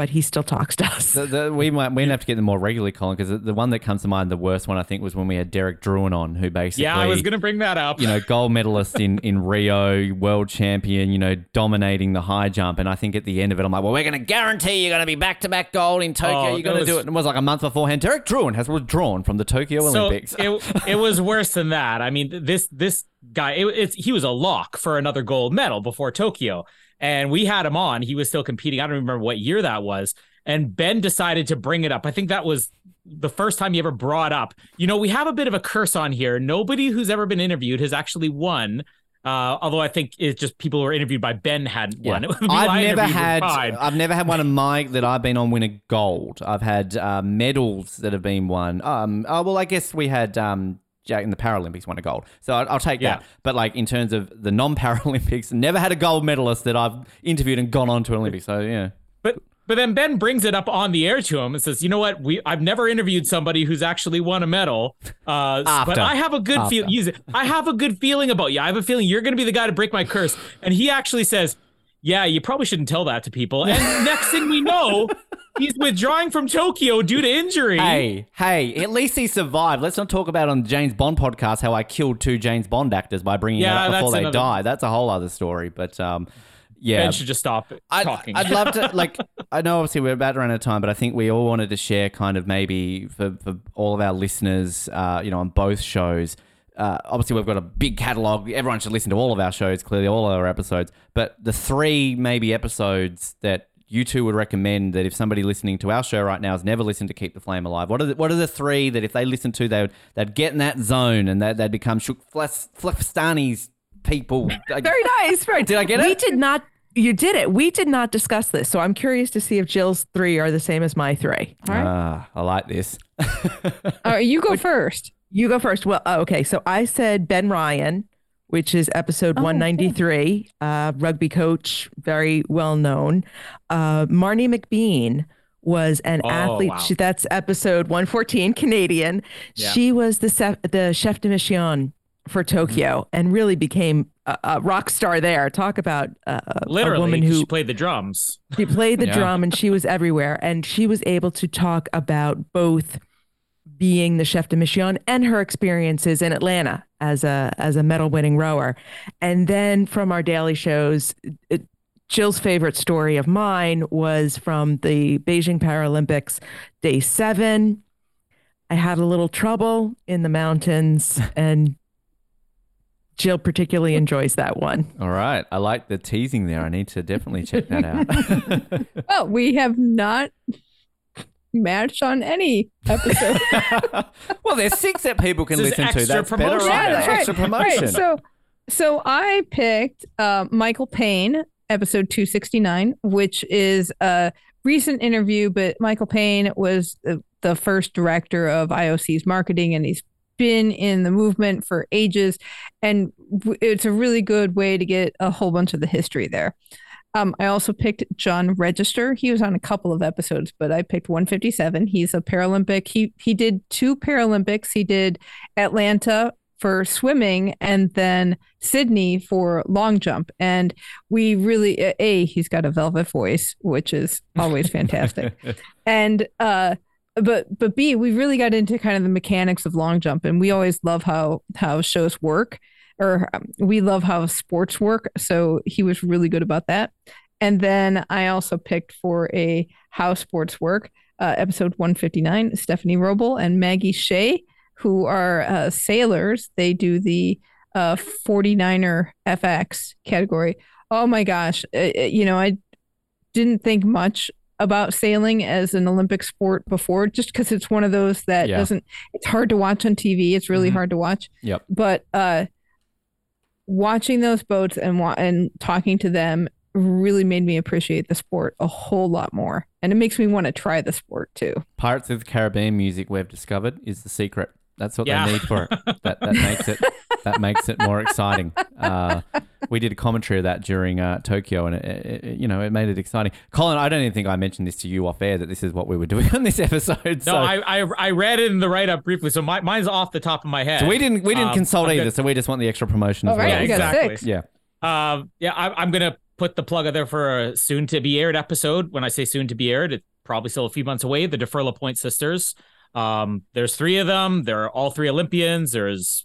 but he still talks to us. The, the, we might we have to get them more regularly, Colin, because the, the one that comes to mind, the worst one I think, was when we had Derek Drouin on, who basically yeah, I was gonna bring that up. you know, gold medalist in, in Rio, world champion, you know, dominating the high jump. And I think at the end of it, I'm like, well, we're going to guarantee you're going to be back to back gold in Tokyo. Oh, you're going to do it. And it was like a month beforehand. Derek Drouin has withdrawn from the Tokyo so Olympics. it, it was worse than that. I mean, this this guy, it, it's he was a lock for another gold medal before Tokyo, and we had him on. He was still competing. I don't remember what year that was. And Ben decided to bring it up. I think that was the first time he ever brought up. You know, we have a bit of a curse on here. Nobody who's ever been interviewed has actually won. Uh, although I think it's just people who were interviewed by Ben had Yeah. won. People I've never had. I've never had one of my that I've been on win a gold. I've had uh, medals that have been won. Um, oh well, I guess we had um, Jack in the Paralympics won a gold. So I- I'll take Yeah. that. But like in terms of the non-Paralympics, never had a gold medalist that I've interviewed and gone on to an Olympics. So yeah. But but then Ben brings it up on the air to him and says, "You know what? We I've never interviewed somebody who's actually won a medal. Uh, but I have a good After. feel. I have a good feeling about you. I have a feeling you're going to be the guy to break my curse." And he actually says, "Yeah, you probably shouldn't tell that to people." And next thing we know, he's withdrawing from Tokyo due to injury. Hey, hey, at least he survived. Let's not talk about on the James Bond podcast how I killed two James Bond actors by bringing Yeah, it up before they another- died. That's a whole other story. But um, yeah, Ben should just stop I'd, talking. I'd love to like. I know obviously we're about to run out of time, but I think we all wanted to share kind of maybe for, for all of our listeners, uh, you know, on both shows. Uh, obviously, we've got a big catalog. Everyone should listen to all of our shows, clearly all of our episodes. But the three maybe episodes that you two would recommend that if somebody listening to our show right now has never listened to Keep the Flame Alive, what are the, what are the three that if they listen to, they would they'd get in that zone and that they'd become Shuk Flefstani's people. Very nice. Very. Did I get it? We did not. You did it. We did not discuss this, so I'm curious to see if Jill's three are the same as my three. All right. Ah, I like this. All right, you go first. You go first. Well, oh, okay. So I said Ben Ryan, which is episode Oh, 193, uh, rugby coach, very well known. Uh, Marnie McBean was an Oh, athlete. wow. She, that's episode 114, Canadian. Yeah. She was the chef, the chef de mission for Tokyo and really became a, a rock star there. Talk about uh, Literally, a woman who she played the drums. she played the Yeah. drum and she was everywhere. And she was able to talk about both being the chef de mission and her experiences in Atlanta as a as a medal winning rower. And then from our daily shows, it, Jill's favorite story of mine was from the Beijing Paralympics, day seven. I had a little trouble in the mountains, and Jill particularly enjoys that one. All right. I like the teasing there. I need to definitely check that out. Well, we have not matched on any episode. well, there's six that people can This is listen to. extra That's better, promotion. right? Yeah, that's right. Extra promotion. Right. So, so I picked uh, Michael Payne, episode 269, which is a recent interview, but Michael Payne was the, the first director of IOC's marketing, and he's been in the movement for ages. And w- it's a really good way to get a whole bunch of the history there. Um, I also picked John Register. He was on a couple of episodes, but I picked 157. He's a Paralympic. He he did two Paralympics. He did Atlanta for swimming and then Sydney for long jump. And we really a a, he's got a velvet voice, which is always fantastic. and uh but but B, we really got into kind of the mechanics of long jump, and we always love how how shows work, or um, we love how sports work. So he was really good about that. And then I also picked for a how sports work, uh, episode one fifty nine, Stephanie Roble and Maggie Shea, who are uh, sailors. They do the uh, 49er FX category. Oh my gosh, uh, uh, you know I didn't think much about sailing as an Olympic sport before, just because it's one of those that Yeah. doesn't. It's hard to watch on TV. It's really Mhm. hard to watch. Yep. But uh, watching those boats and wa- and talking to them really made me appreciate the sport a whole lot more, and it makes me want to try the sport too. Pirates of the Caribbean music we've discovered is the secret. That's what Yeah. they need for it. That, that makes it that makes it more exciting. Uh, we did a commentary of that during uh, Tokyo, and it, it, it- you know it made it exciting. Colin, I don't even think I mentioned this to you off air that this is what we were doing on this episode. No, so, I, I I read it in the write up briefly, so my, mine's off the top of my head. so we didn't we didn't Um, consult I'm either. gonna- So we just want the extra promotion as All right, well. you got exactly. Yeah. Um, yeah, I, I'm gonna put the plug out there for a soon to be aired episode. When I say soon to be aired, it's probably still a few months away. The Dufour-Lapointe sisters. Um, there's three of them. They're all three Olympians. There's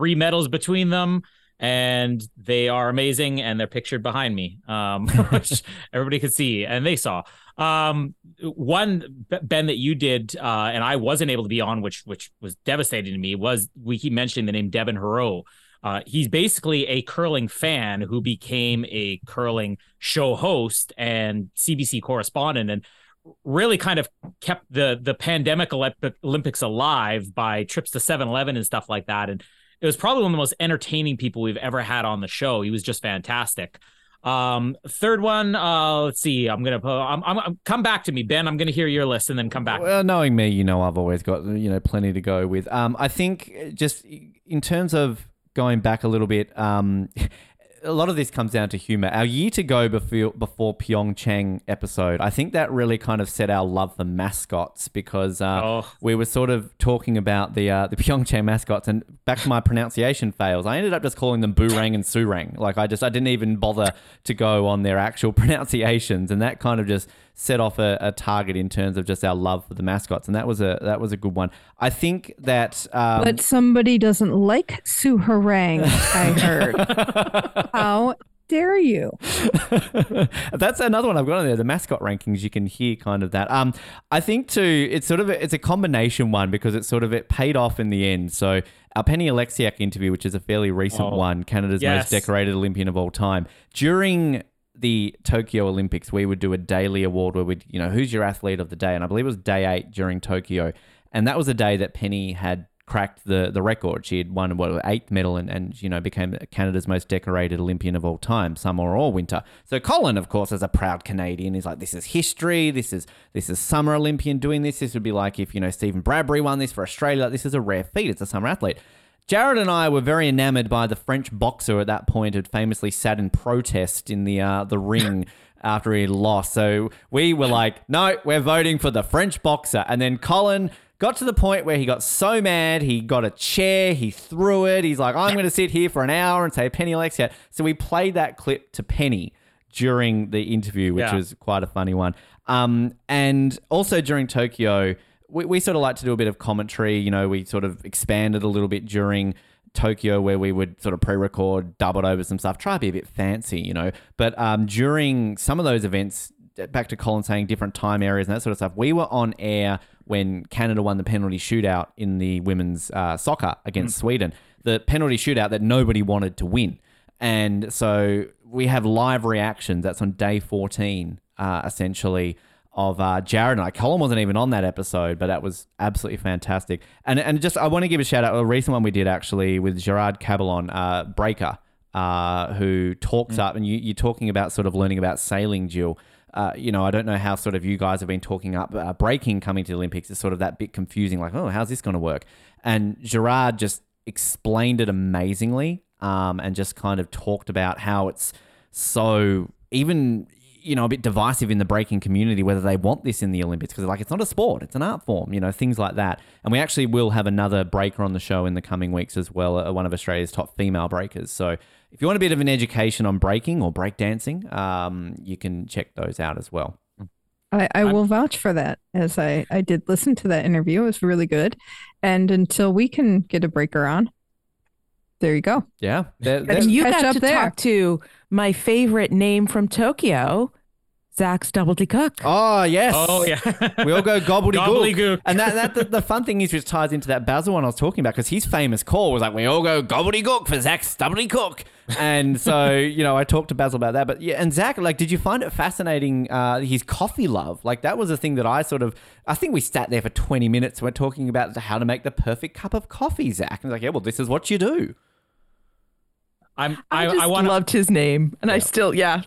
three medals between them, and they are amazing. And they're pictured behind me, um, which everybody could see and they saw. Um, one Ben that you did, uh, and I wasn't able to be on, which which was devastating to me, was we keep mentioning the name Devin Heroux. Uh, he's basically a curling fan who became a curling show host and CBC correspondent, and really kind of kept the the pandemic Olympics alive by trips to 7-Eleven and stuff like that. And it was probably one of the most entertaining people we've ever had on the show. He was just fantastic. Um, third one, uh, let's see. I'm gonna. I'm, I'm, come back to me, Ben. I'm gonna hear your list and then come back. Well, knowing me, you know, I've always got you know plenty to go with. Um, I think just in terms of going back a little bit, um, a lot of this comes down to humor. Our year to go before before Pyeongchang episode, I think that really kind of set our love for mascots because uh, Oh. we were sort of talking about the uh, the Pyeongchang mascots, and back to my pronunciation fails. I ended up just calling them Boorang and Surang. Like I just I didn't even bother to go on their actual pronunciations, and that kind of just set off a, a target in terms of just our love for the mascots, and that was a that was a good one. I think that. Um, But somebody doesn't like Soohorang, I heard. How dare you? That's another one I've got on there. The mascot rankings, you can hear kind of that. Um, I think too, it's sort of a, it's a combination one because it's sort of it paid off in the end. So our Penny Oleksiak interview, which is a fairly recent Oh, one, Canada's yes. most decorated Olympian of all time, during the Tokyo Olympics, we would do a daily award where we'd, you know, who's your athlete of the day, and I believe it was day eight during Tokyo, and that was a day that Penny had cracked the the record. She had won what eighth medal and, and you know became Canada's most decorated Olympian of all time, summer or winter. So Colin, of course, as a proud Canadian, is like, this is history. This is this is summer Olympian doing this. This would be like if you know Steven Bradbury won this for Australia. This is a rare feat. It's a summer athlete. Jared and I were very enamored by the French boxer at that point who'd famously sat in protest in the uh, the ring after he had lost. So we were like, no, we're voting for the French boxer. And then Colin got to the point where he got so mad, he got a chair, he threw it. He's like, I'm going to sit here for an hour and say Penny Oleksiak. So we played that clip to Penny during the interview, which Yeah. was quite a funny one. Um, and also during Tokyo, we, we sort of like to do a bit of commentary. You know, we sort of expanded a little bit during Tokyo where we would sort of pre-record, double it over some stuff, try to be a bit fancy, you know. But um, during some of those events, back to Colin saying different time areas and that sort of stuff, we were on air when Canada won the penalty shootout in the women's uh, soccer against Sweden. The penalty shootout that nobody wanted to win. And so we have live reactions. That's on day 14, uh, essentially, of uh, Jared and I. Colin wasn't even on that episode, but that was absolutely fantastic. And and just, I want to give a shout out. A recent one we did actually with Gerard Caballon, uh, Breaker, uh, who talks up, and you, you're talking about sort of learning about sailing, Jill. Uh, you know, I don't know how sort of you guys have been talking up uh, breaking coming to the Olympics is sort of that bit confusing. Like, oh, how's this going to work? And Gerard just explained it amazingly, um, and just kind of talked about how it's so even you know a bit divisive in the breaking community whether they want this in the Olympics because like it's not a sport, it's an art form, you know, things like that. And we actually will have another breaker on the show in the coming weeks as well, uh, one of Australia's top female breakers. So if you want a bit of an education on breaking or breakdancing, um, you can check those out as well. I, I will vouch for that as I, I did listen to that interview. It was really good. And until we can get a breaker on, there you go. Yeah, they're- they're- And you got up to there. talk to my favorite name from Tokyo, Zac Stubblety-Cook. Oh yes. Oh yeah. We all go gobbledygook. Gobbledygook. And that, that the, the fun thing is, which ties into that Basil one I was talking about, because his famous call was like, we all go gobbledygook for Zach's gobbledygook. And so, you know, I talked to Basil about that. But yeah, and Zach, like, did you find it fascinating, uh, his coffee love? Like, that was a thing that I sort of, I think we sat there for 20 minutes. We're talking about how to make the perfect cup of coffee, Zach. And like, yeah, well, this is what you do. I'm I, I, just I want loved his name, and I still, yeah.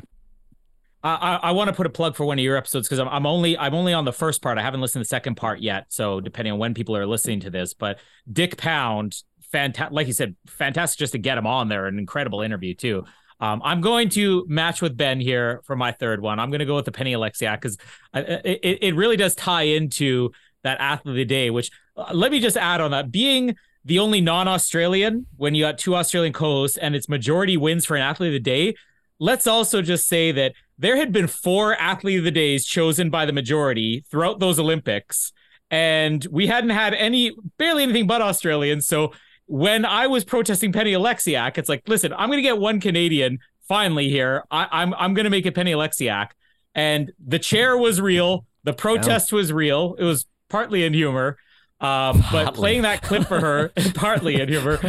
I, I, I want to put a plug for one of your episodes because I'm, I'm only I'm only on the first part. I haven't listened to the second part yet. So depending on when people are listening to this, but Dick Pound, fantastic, like you said, fantastic just to get him on there. An incredible interview too. Um, I'm going to match with Ben here for my third one. I'm going to go with the Penny Oleksiak because it, it, it really does tie into that athlete of the day. Which uh, let me just add on that being the only non-Australian when you got two Australian co-hosts and it's majority wins for an athlete of the day. Let's also just say that there had been four athlete of the days chosen by the majority throughout those Olympics, and we hadn't had any, barely anything but Australians. So when I was protesting Penny Oleksiak, it's like, listen, I'm going to get one Canadian finally here. I, I'm I'm going to make it Penny Oleksiak, and the chair was real, the protest was real. It was partly in humor. Um, but playing that clip for her, partly in humor,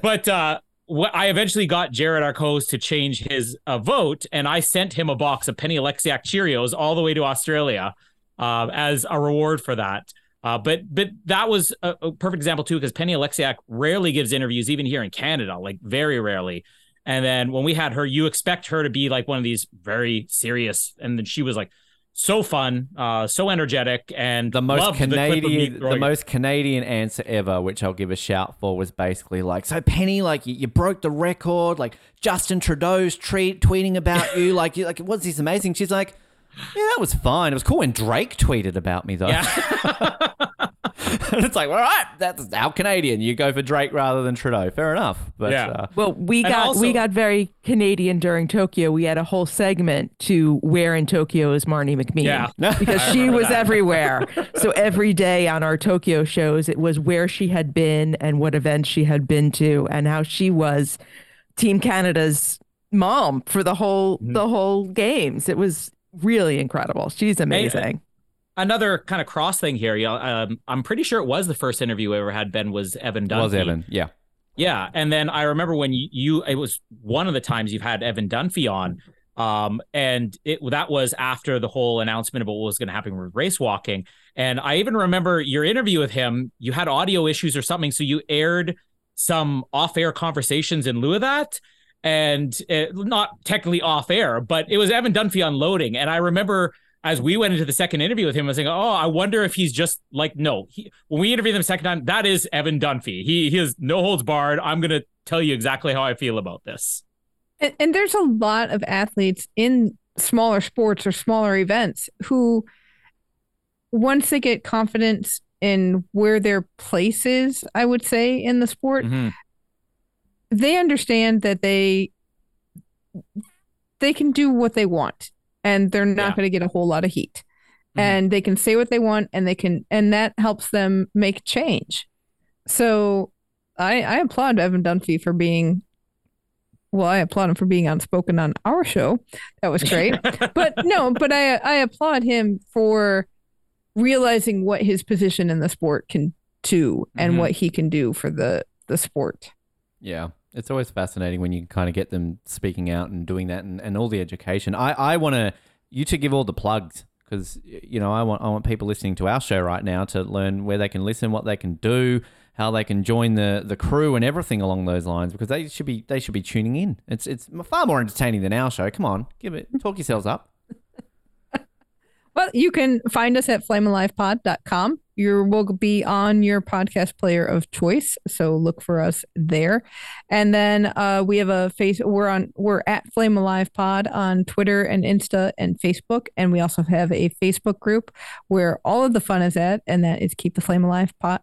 but uh, what I eventually got Jared Arcos to change his uh, vote, and I sent him a box of Penny Oleksiak Cheerios all the way to Australia uh, as a reward for that. Uh, but but that was a, a perfect example too, because Penny Oleksiak rarely gives interviews, even here in Canada, like very rarely. And then when we had her, you expect her to be like one of these very serious, and then she was like so fun, uh, so energetic, and The most loved clip of me Canadian, the, throwing- most Canadian answer ever, which I'll give a shout for, was basically like, "So Penny, like you, you broke the record. Like Justin Trudeau's treat, tweeting about you. Like, you, like what's this amazing?" She's like, "Yeah, that was fine. It was cool when Drake tweeted about me, though." Yeah. and it's like, well, all right, that's how Canadian. You go for Drake rather than Trudeau. Fair enough. But Yeah. uh, Well, we got also- we got very Canadian during Tokyo. We had a whole segment to where in Tokyo is Marnie McBean. Yeah. because she was that. everywhere. so every day on our Tokyo shows, it was where she had been and what events she had been to, and how she was Team Canada's mom for the whole Mm-hmm. the whole games. It was really incredible. She's amazing. Another kind of cross thing here. Yeah, um, I'm pretty sure it was the first interview we ever had. Ben was Evan Dunfee. was Evan? Yeah. Yeah, and then I remember when you, you it was one of the times you've had Evan Dunfee on, um, and it that was after the whole announcement about what was going to happen with race walking. And I even remember your interview with him. You had audio issues or something, so you aired some off-air conversations in lieu of that, and it, not technically off-air, but it was Evan Dunfee unloading. And I remember as we went into the second interview with him, I was like, "Oh, I wonder if he's just like no." He, when we interviewed him the second time, that is Evan Dunfee. He he is no holds barred. I'm gonna tell you exactly how I feel about this. And, and there's a lot of athletes in smaller sports or smaller events who, once they get confidence in where their place is, I would say in the sport, Mhm. they understand that they they can do what they want and they're not Yeah. going to get a whole lot of heat Mhm. and they can say what they want and they can and that helps them make change so i i applaud evan dunfee for being well i applaud him for being outspoken on our show that was great but no but i i applaud him for realizing what his position in the sport can do and Mhm. what he can do for the the sport Yeah. It's always fascinating when you kind of get them speaking out and doing that and, and all the education. I, I want to, you to give all the plugs because, you know, I want, I want people listening to our show right now to learn where they can listen, what they can do, how they can join the, the crew and everything along those lines because they should be, they should be tuning in. It's, it's far more entertaining than our show. Come on, give it, talk yourselves up. Well, you can find us at flamealivepod.com. You will be on your podcast player of choice, so look for us there. And then uh, we have a face. We're on. We're at Flame Alive Pod on Twitter and Insta and Facebook, and we also have a Facebook group where all of the fun is at, and that is Keep the Flame Alive Pod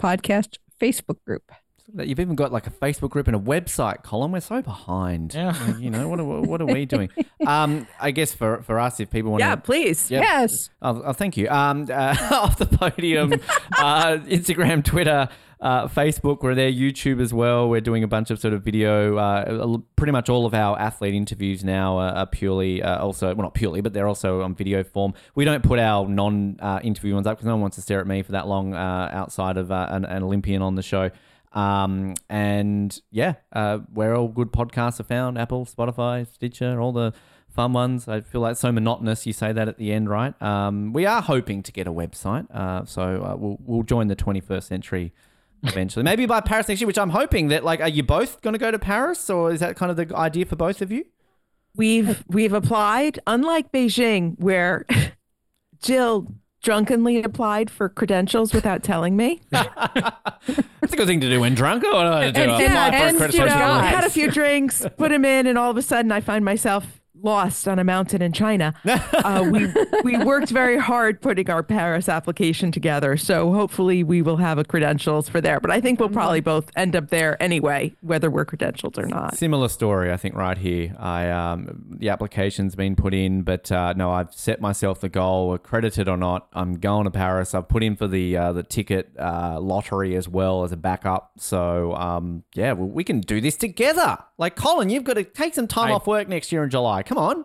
Podcast Facebook group. You've even got like a Facebook group and a website, Colin. We're so behind. Yeah. You know, what are, what are we doing? Um, I guess for, for us, if people want Yeah, to please. Yep. Yes. Oh, oh, thank you. Um, uh, off the podium, uh, Instagram, Twitter, uh, Facebook. We're there. YouTube as well. We're doing a bunch of sort of video. Uh, pretty much all of our athlete interviews now are, are purely uh, also well not purely, but they're also on video form. We don't put our non-interview ones up because no one wants to stare at me for that long uh, outside of uh, an, an Olympian on the show. Um, and yeah, uh, where all good podcasts are found Apple, Spotify, Stitcher, all the fun ones. I feel like so monotonous. You say that at the end, right? Um, we are hoping to get a website. Uh, so uh, we'll, we'll join the 21st century eventually. Maybe by Paris next year, which I'm hoping that, like, are you both going to go to Paris or is that kind of the idea for both of you? We've we've applied, unlike Beijing, where Jill drunkenly applied for credentials without telling me. That's a good thing to do when drunk. Or uh, to And- apply yeah, and, you you know, know, had a few drinks, put them in, and all of a sudden I find myself lost on a mountain in China. Uh, we we worked very hard putting our Paris application together, so hopefully we will have a credentials for there. But I think we'll probably both end up there anyway, whether we're credentialed or not. Similar story, I think, right here. I um, the application's been put in, but uh, no, I've set myself the goal, accredited or not. I'm going to Paris. I've put in for the uh, the ticket uh, lottery as well as a backup. So um, yeah, well, we can do this together. Like Colin, you've got to take some time I- off work next year in July. Come on.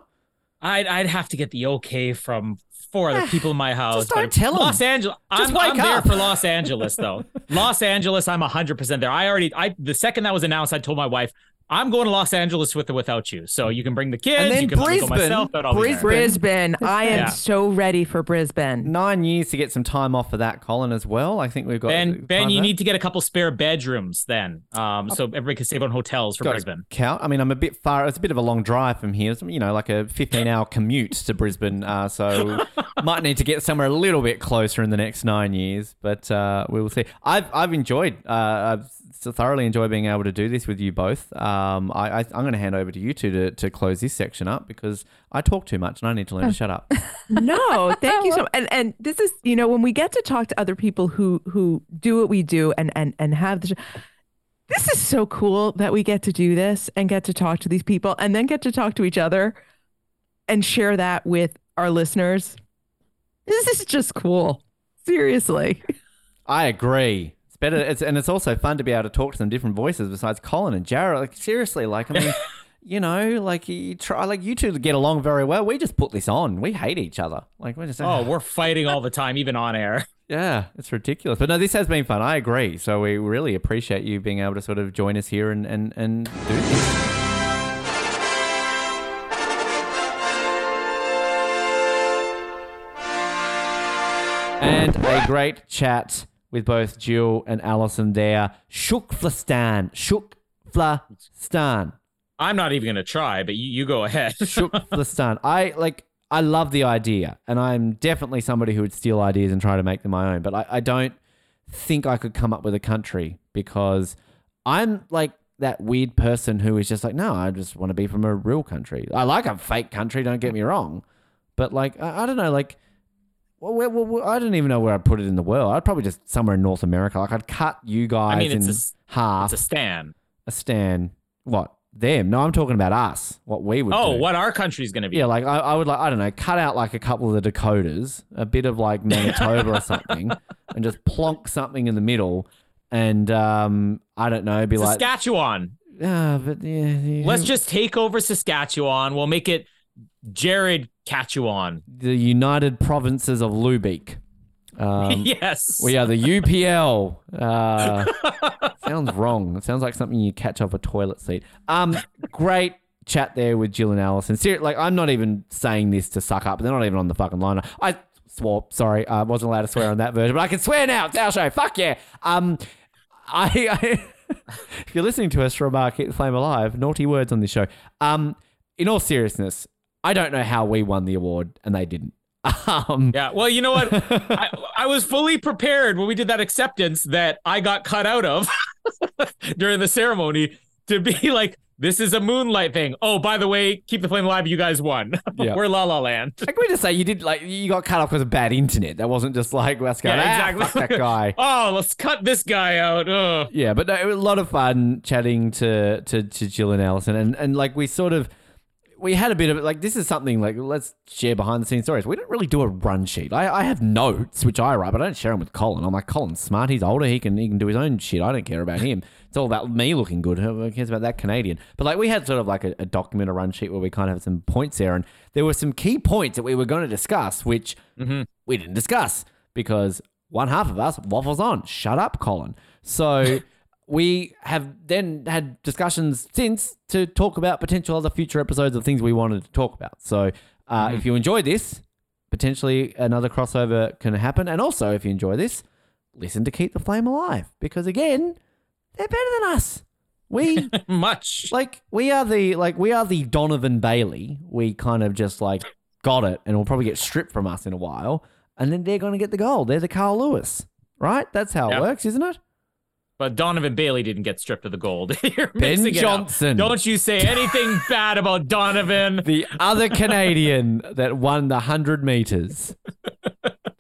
I'd I'd have to get the okay from four other people in my house. Just don't but tell 'em. Los Angeles. Just I'm, I'm there for Los Angeles though. Los Angeles, I'm hundred percent there. I already I the second that was announced, I told my wife, I'm going to Los Angeles with or without you. So you can bring the kids. And then you can let me go Brisbane. myself. But I'll be there. Brisbane. I am Yeah. so ready for Brisbane. Nine years to get some time off for that, Colin, as well. I think we've got. Ben, Ben, you for that. need to get a couple spare bedrooms then, um, so everybody can save on hotels for Got to Brisbane. Count. I mean, I'm a bit far. It's a bit of a long drive from here. It's, you know, like a 15 hour commute to Brisbane. Uh, so might need to get somewhere a little bit closer in the next nine years. But uh, we will see. I've I've enjoyed. Uh, I've so thoroughly enjoy being able to do this with you both. Um, I, I I'm going to hand over to you two to to close this section up because I talk too much and I need to learn to shut up. No, thank you so much. And and this is, you know, when we get to talk to other people who who do what we do and and and have the this is so cool that we get to do this and get to talk to these people and then get to talk to each other and share that with our listeners. This is just cool. Seriously. I agree. It's better. It's and it's also fun to be able to talk to some different voices besides Colin and Jared. Like seriously, like I mean, you know, like you try, like you two get along very well. We just put this on. We hate each other. Like we're just Oh, we're fighting all the time, even on air. yeah, it's ridiculous. But no, this has been fun. I agree. So we really appreciate you being able to sort of join us here and and and do this. And a great chat with both Jill and Alison there. Shukflastan. Shukflastan. I'm not even gonna try, but you, you go ahead. Shukflastan. I like I love the idea, and I'm definitely somebody who would steal ideas and try to make them my own. But I, I don't think I could come up with a country because I'm like that weird person who is just like, no, I just want to be from a real country. I like a fake country, don't get me wrong, but like I, I don't know, like. Well, where, well, I don't even know where I'd put it in the world. I'd probably just somewhere in North America. Like I'd cut you guys I mean, it's in a half. it's a stan. a stand. What them? No, I'm talking about us. What we would. Oh, do. what our country's gonna be? Yeah, like I, I would like I don't know, cut out like a couple of the Dakotas, a bit of like Manitoba or something, and just plonk something in the middle, and um, I don't know, be like, Saskatchewan. ah, but yeah, yeah, Let's just take over Saskatchewan. We'll make it Jared Catchuan. the United Provinces of Lubeck. Um, yes. We are the UPL. Uh, sounds wrong. It sounds like something you catch off a toilet seat. Um, great chat there with Jill and Allison. Ser- like, I'm not even saying this to suck up. They're not even on the fucking line. I swore. Sorry, I wasn't allowed to swear on that version, but I can swear now. It's our show. Fuck yeah. Um, I. I if you're listening to us from uh, Keep the Flame Alive, naughty words on this show. Um, in all seriousness, I don't know how we won the award and they didn't. Um, Yeah. Well, you know what? I, I was fully prepared when we did that acceptance that I got cut out of during the ceremony to be like, this is a moonlight thing. Oh, by the way, keep the flame alive. You guys won. Yeah. We're La La Land. Like, can we just say you did like you got cut off because of bad internet? That wasn't just like let's go. Yeah, "Ah, exactly. fuck that guy. Oh, let's cut this guy out. Ugh. Yeah, but no, it was a lot of fun chatting to to, to Jill and Allison, and and like we sort of we had a bit of. Like this is something like let's share behind the scenes stories. We don't really do a run sheet. I, I have notes which I write, but I don't share them with Colin. I'm like Colin's smart. He's older. He can he can do his own shit. I don't care about him. It's all about me looking good. Who cares about that Canadian? But like we had sort of like a, a document, a run sheet where we kind of have some points there, and there were some key points that we were going to discuss, which mm-hmm. we didn't discuss because one half of us waffles on. Shut up, Colin. So we have then had discussions since to talk about potential other future episodes of things we wanted to talk about. So uh, if you enjoy this, potentially another crossover can happen. And also, if you enjoy this, listen to Keep the Flame Alive because again, they're better than us. We Much. like we are the like we are the Donovan Bailey. We kind of just like got it, and will probably get stripped from us in a while, and then they're going to get the gold. They're the Carl Lewis, right? That's how Yeah. it works, isn't it? But Donovan Bailey didn't get stripped of the gold. You're Ben. Johnson. Don't you say anything bad about Donovan. The other Canadian that won the hundred meters.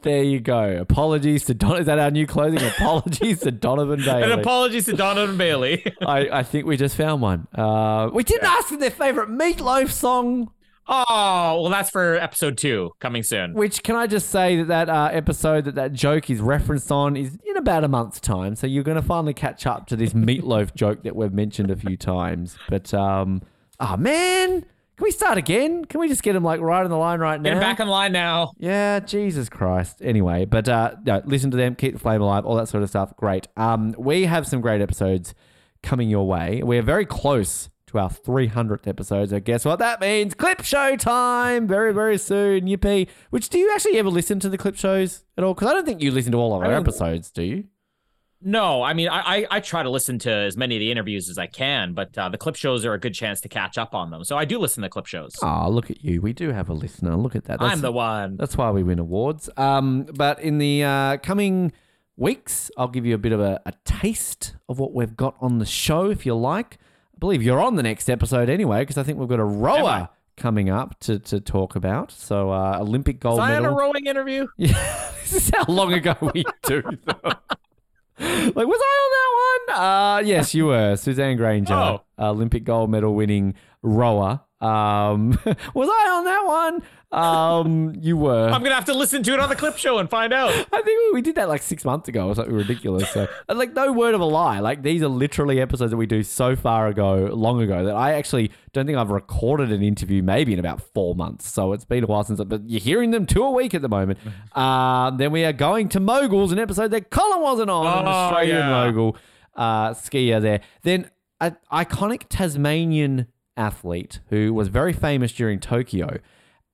There you go. Apologies to Don. Is that our new clothing? Apologies to Donovan Bailey. And apologies to Donovan Bailey. I, I think we just found one. Uh, we didn't ask for their favorite meatloaf song. Oh, well, that's for episode two coming soon. Which can I just say that that uh, episode that that joke is referenced on is in about a month's time. So you're going to finally catch up to this meatloaf joke that we've mentioned a few times. But um, oh man, can we start again? Can we just get him like right on the line right now? Get him back on line now. Yeah, Jesus Christ. Anyway, but uh, no, listen to them, keep the flame alive, all that sort of stuff. Great. Um, we have some great episodes coming your way. We're very close to our 300th episode. So guess what that means? Clip show time very, very soon. Yippee. Which do you actually ever listen to the clip shows at all? Because I don't think you listen to all of our episodes, do you? No, I mean, I, I I try to listen to as many of the interviews as I can, but uh, the clip shows are a good chance to catch up on them. So I do listen to clip shows. Oh, look at you. We do have a listener. Look at that. I'm the one. That's why we win awards. Um, but in the uh, coming weeks, I'll give you a bit of a, a taste of what we've got on the show, if you like. I believe you're on the next episode anyway, because I think we've got a rower coming up to, to talk about. So uh, Olympic gold medal. Was I on medal. a rowing interview? Yeah, this is how long ago we do them. like, was I on that one? Uh, yes, you were. Suzanne Granger, Oh. Olympic gold medal winning rower. Um, was I on that one? Um, you were. I'm gonna have to listen to it on the clip show and find out. I think we did that like six months ago or something ridiculous. So, like, no word of a lie. Like, these are literally episodes that we do so far ago, long ago, that I actually don't think I've recorded an interview maybe in about four months. So it's been a while since, but you're hearing them two a week at the moment. Uh, then we are going to Moguls, an episode that Colin wasn't on, an Oh, Australian yeah. mogul uh, skier there. Then an iconic Tasmanian athlete who was very famous during Tokyo.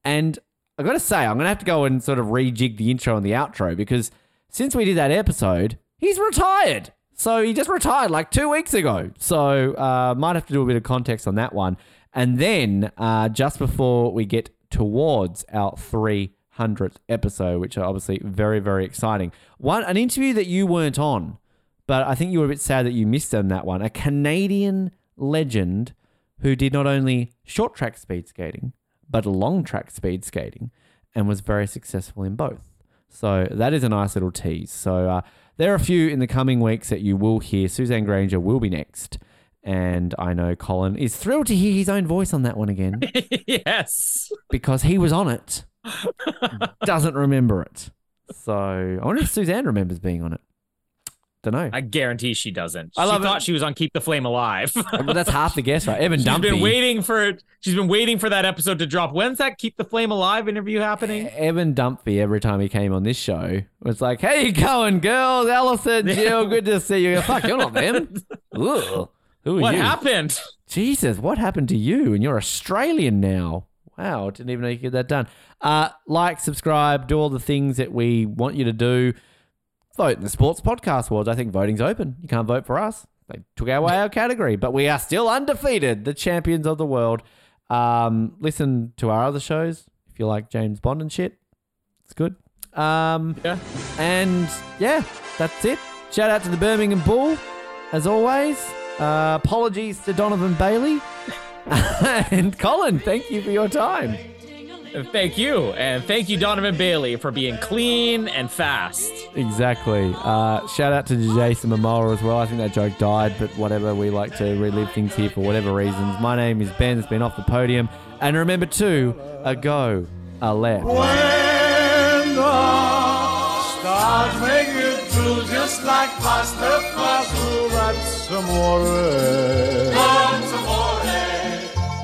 And I got to say, I'm going to have to go and sort of rejig the intro and the outro because since we did that episode, he's retired. So he just retired like two weeks ago. So uh, might have to do a bit of context on that one. And then uh, just before we get towards our 300th episode, which are obviously very, very exciting, one an interview that you weren't on, but I think you were a bit sad that you missed on that one. A Canadian legend who did not only short track speed skating, but long track speed skating and was very successful in both. So that is a nice little tease. So uh, there are a few in the coming weeks that you will hear. Suzanne Granger will be next. And I know Colin is thrilled to hear his own voice on that one again yes. because he was on it, doesn't remember it. So I wonder if Suzanne remembers being on it. Don't know. I guarantee she doesn't. I love she it. thought she was on Keep the Flame Alive. But that's half the guess, right? Evan She's Dumpy. been waiting for she's been waiting for that episode to drop. When's that Keep the Flame Alive interview happening? Evan Dumpy, every time he came on this show, was like, "Hey, you going, girls? Allison, Jill, good to see you." Fuck, you're not them. Ugh. Who are What you? happened? Jesus, what happened to you? And you're Australian now. Wow, didn't even know you could get that done. Uh, like, subscribe, do all the things that we want you to do. Vote in the Sports Podcast Awards. I think voting's open. You can't vote for us. They took away our category, but we are still undefeated, the champions of the world. Um, listen to our other shows if you like James Bond and shit. It's good. Um, Yeah. and yeah, that's it. Shout out to the Birmingham Bull, as always. Uh, apologies to Donovan Bailey. and Colin, thank you for your time. Thank you. And thank you, Donovan Bailey, for being clean and fast. Exactly. Uh, shout out to Jason Momoa as well. I think that joke died, but whatever. We like to relive things here for whatever reasons. My name is Ben. It's been off the podium. And remember, too, a go, a left. When the stars make it blue, just like pasta fasul, that's amore.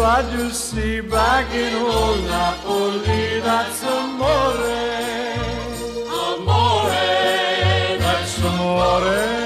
Spadusi back in old Napoli, that's amore. Amore, that's amore.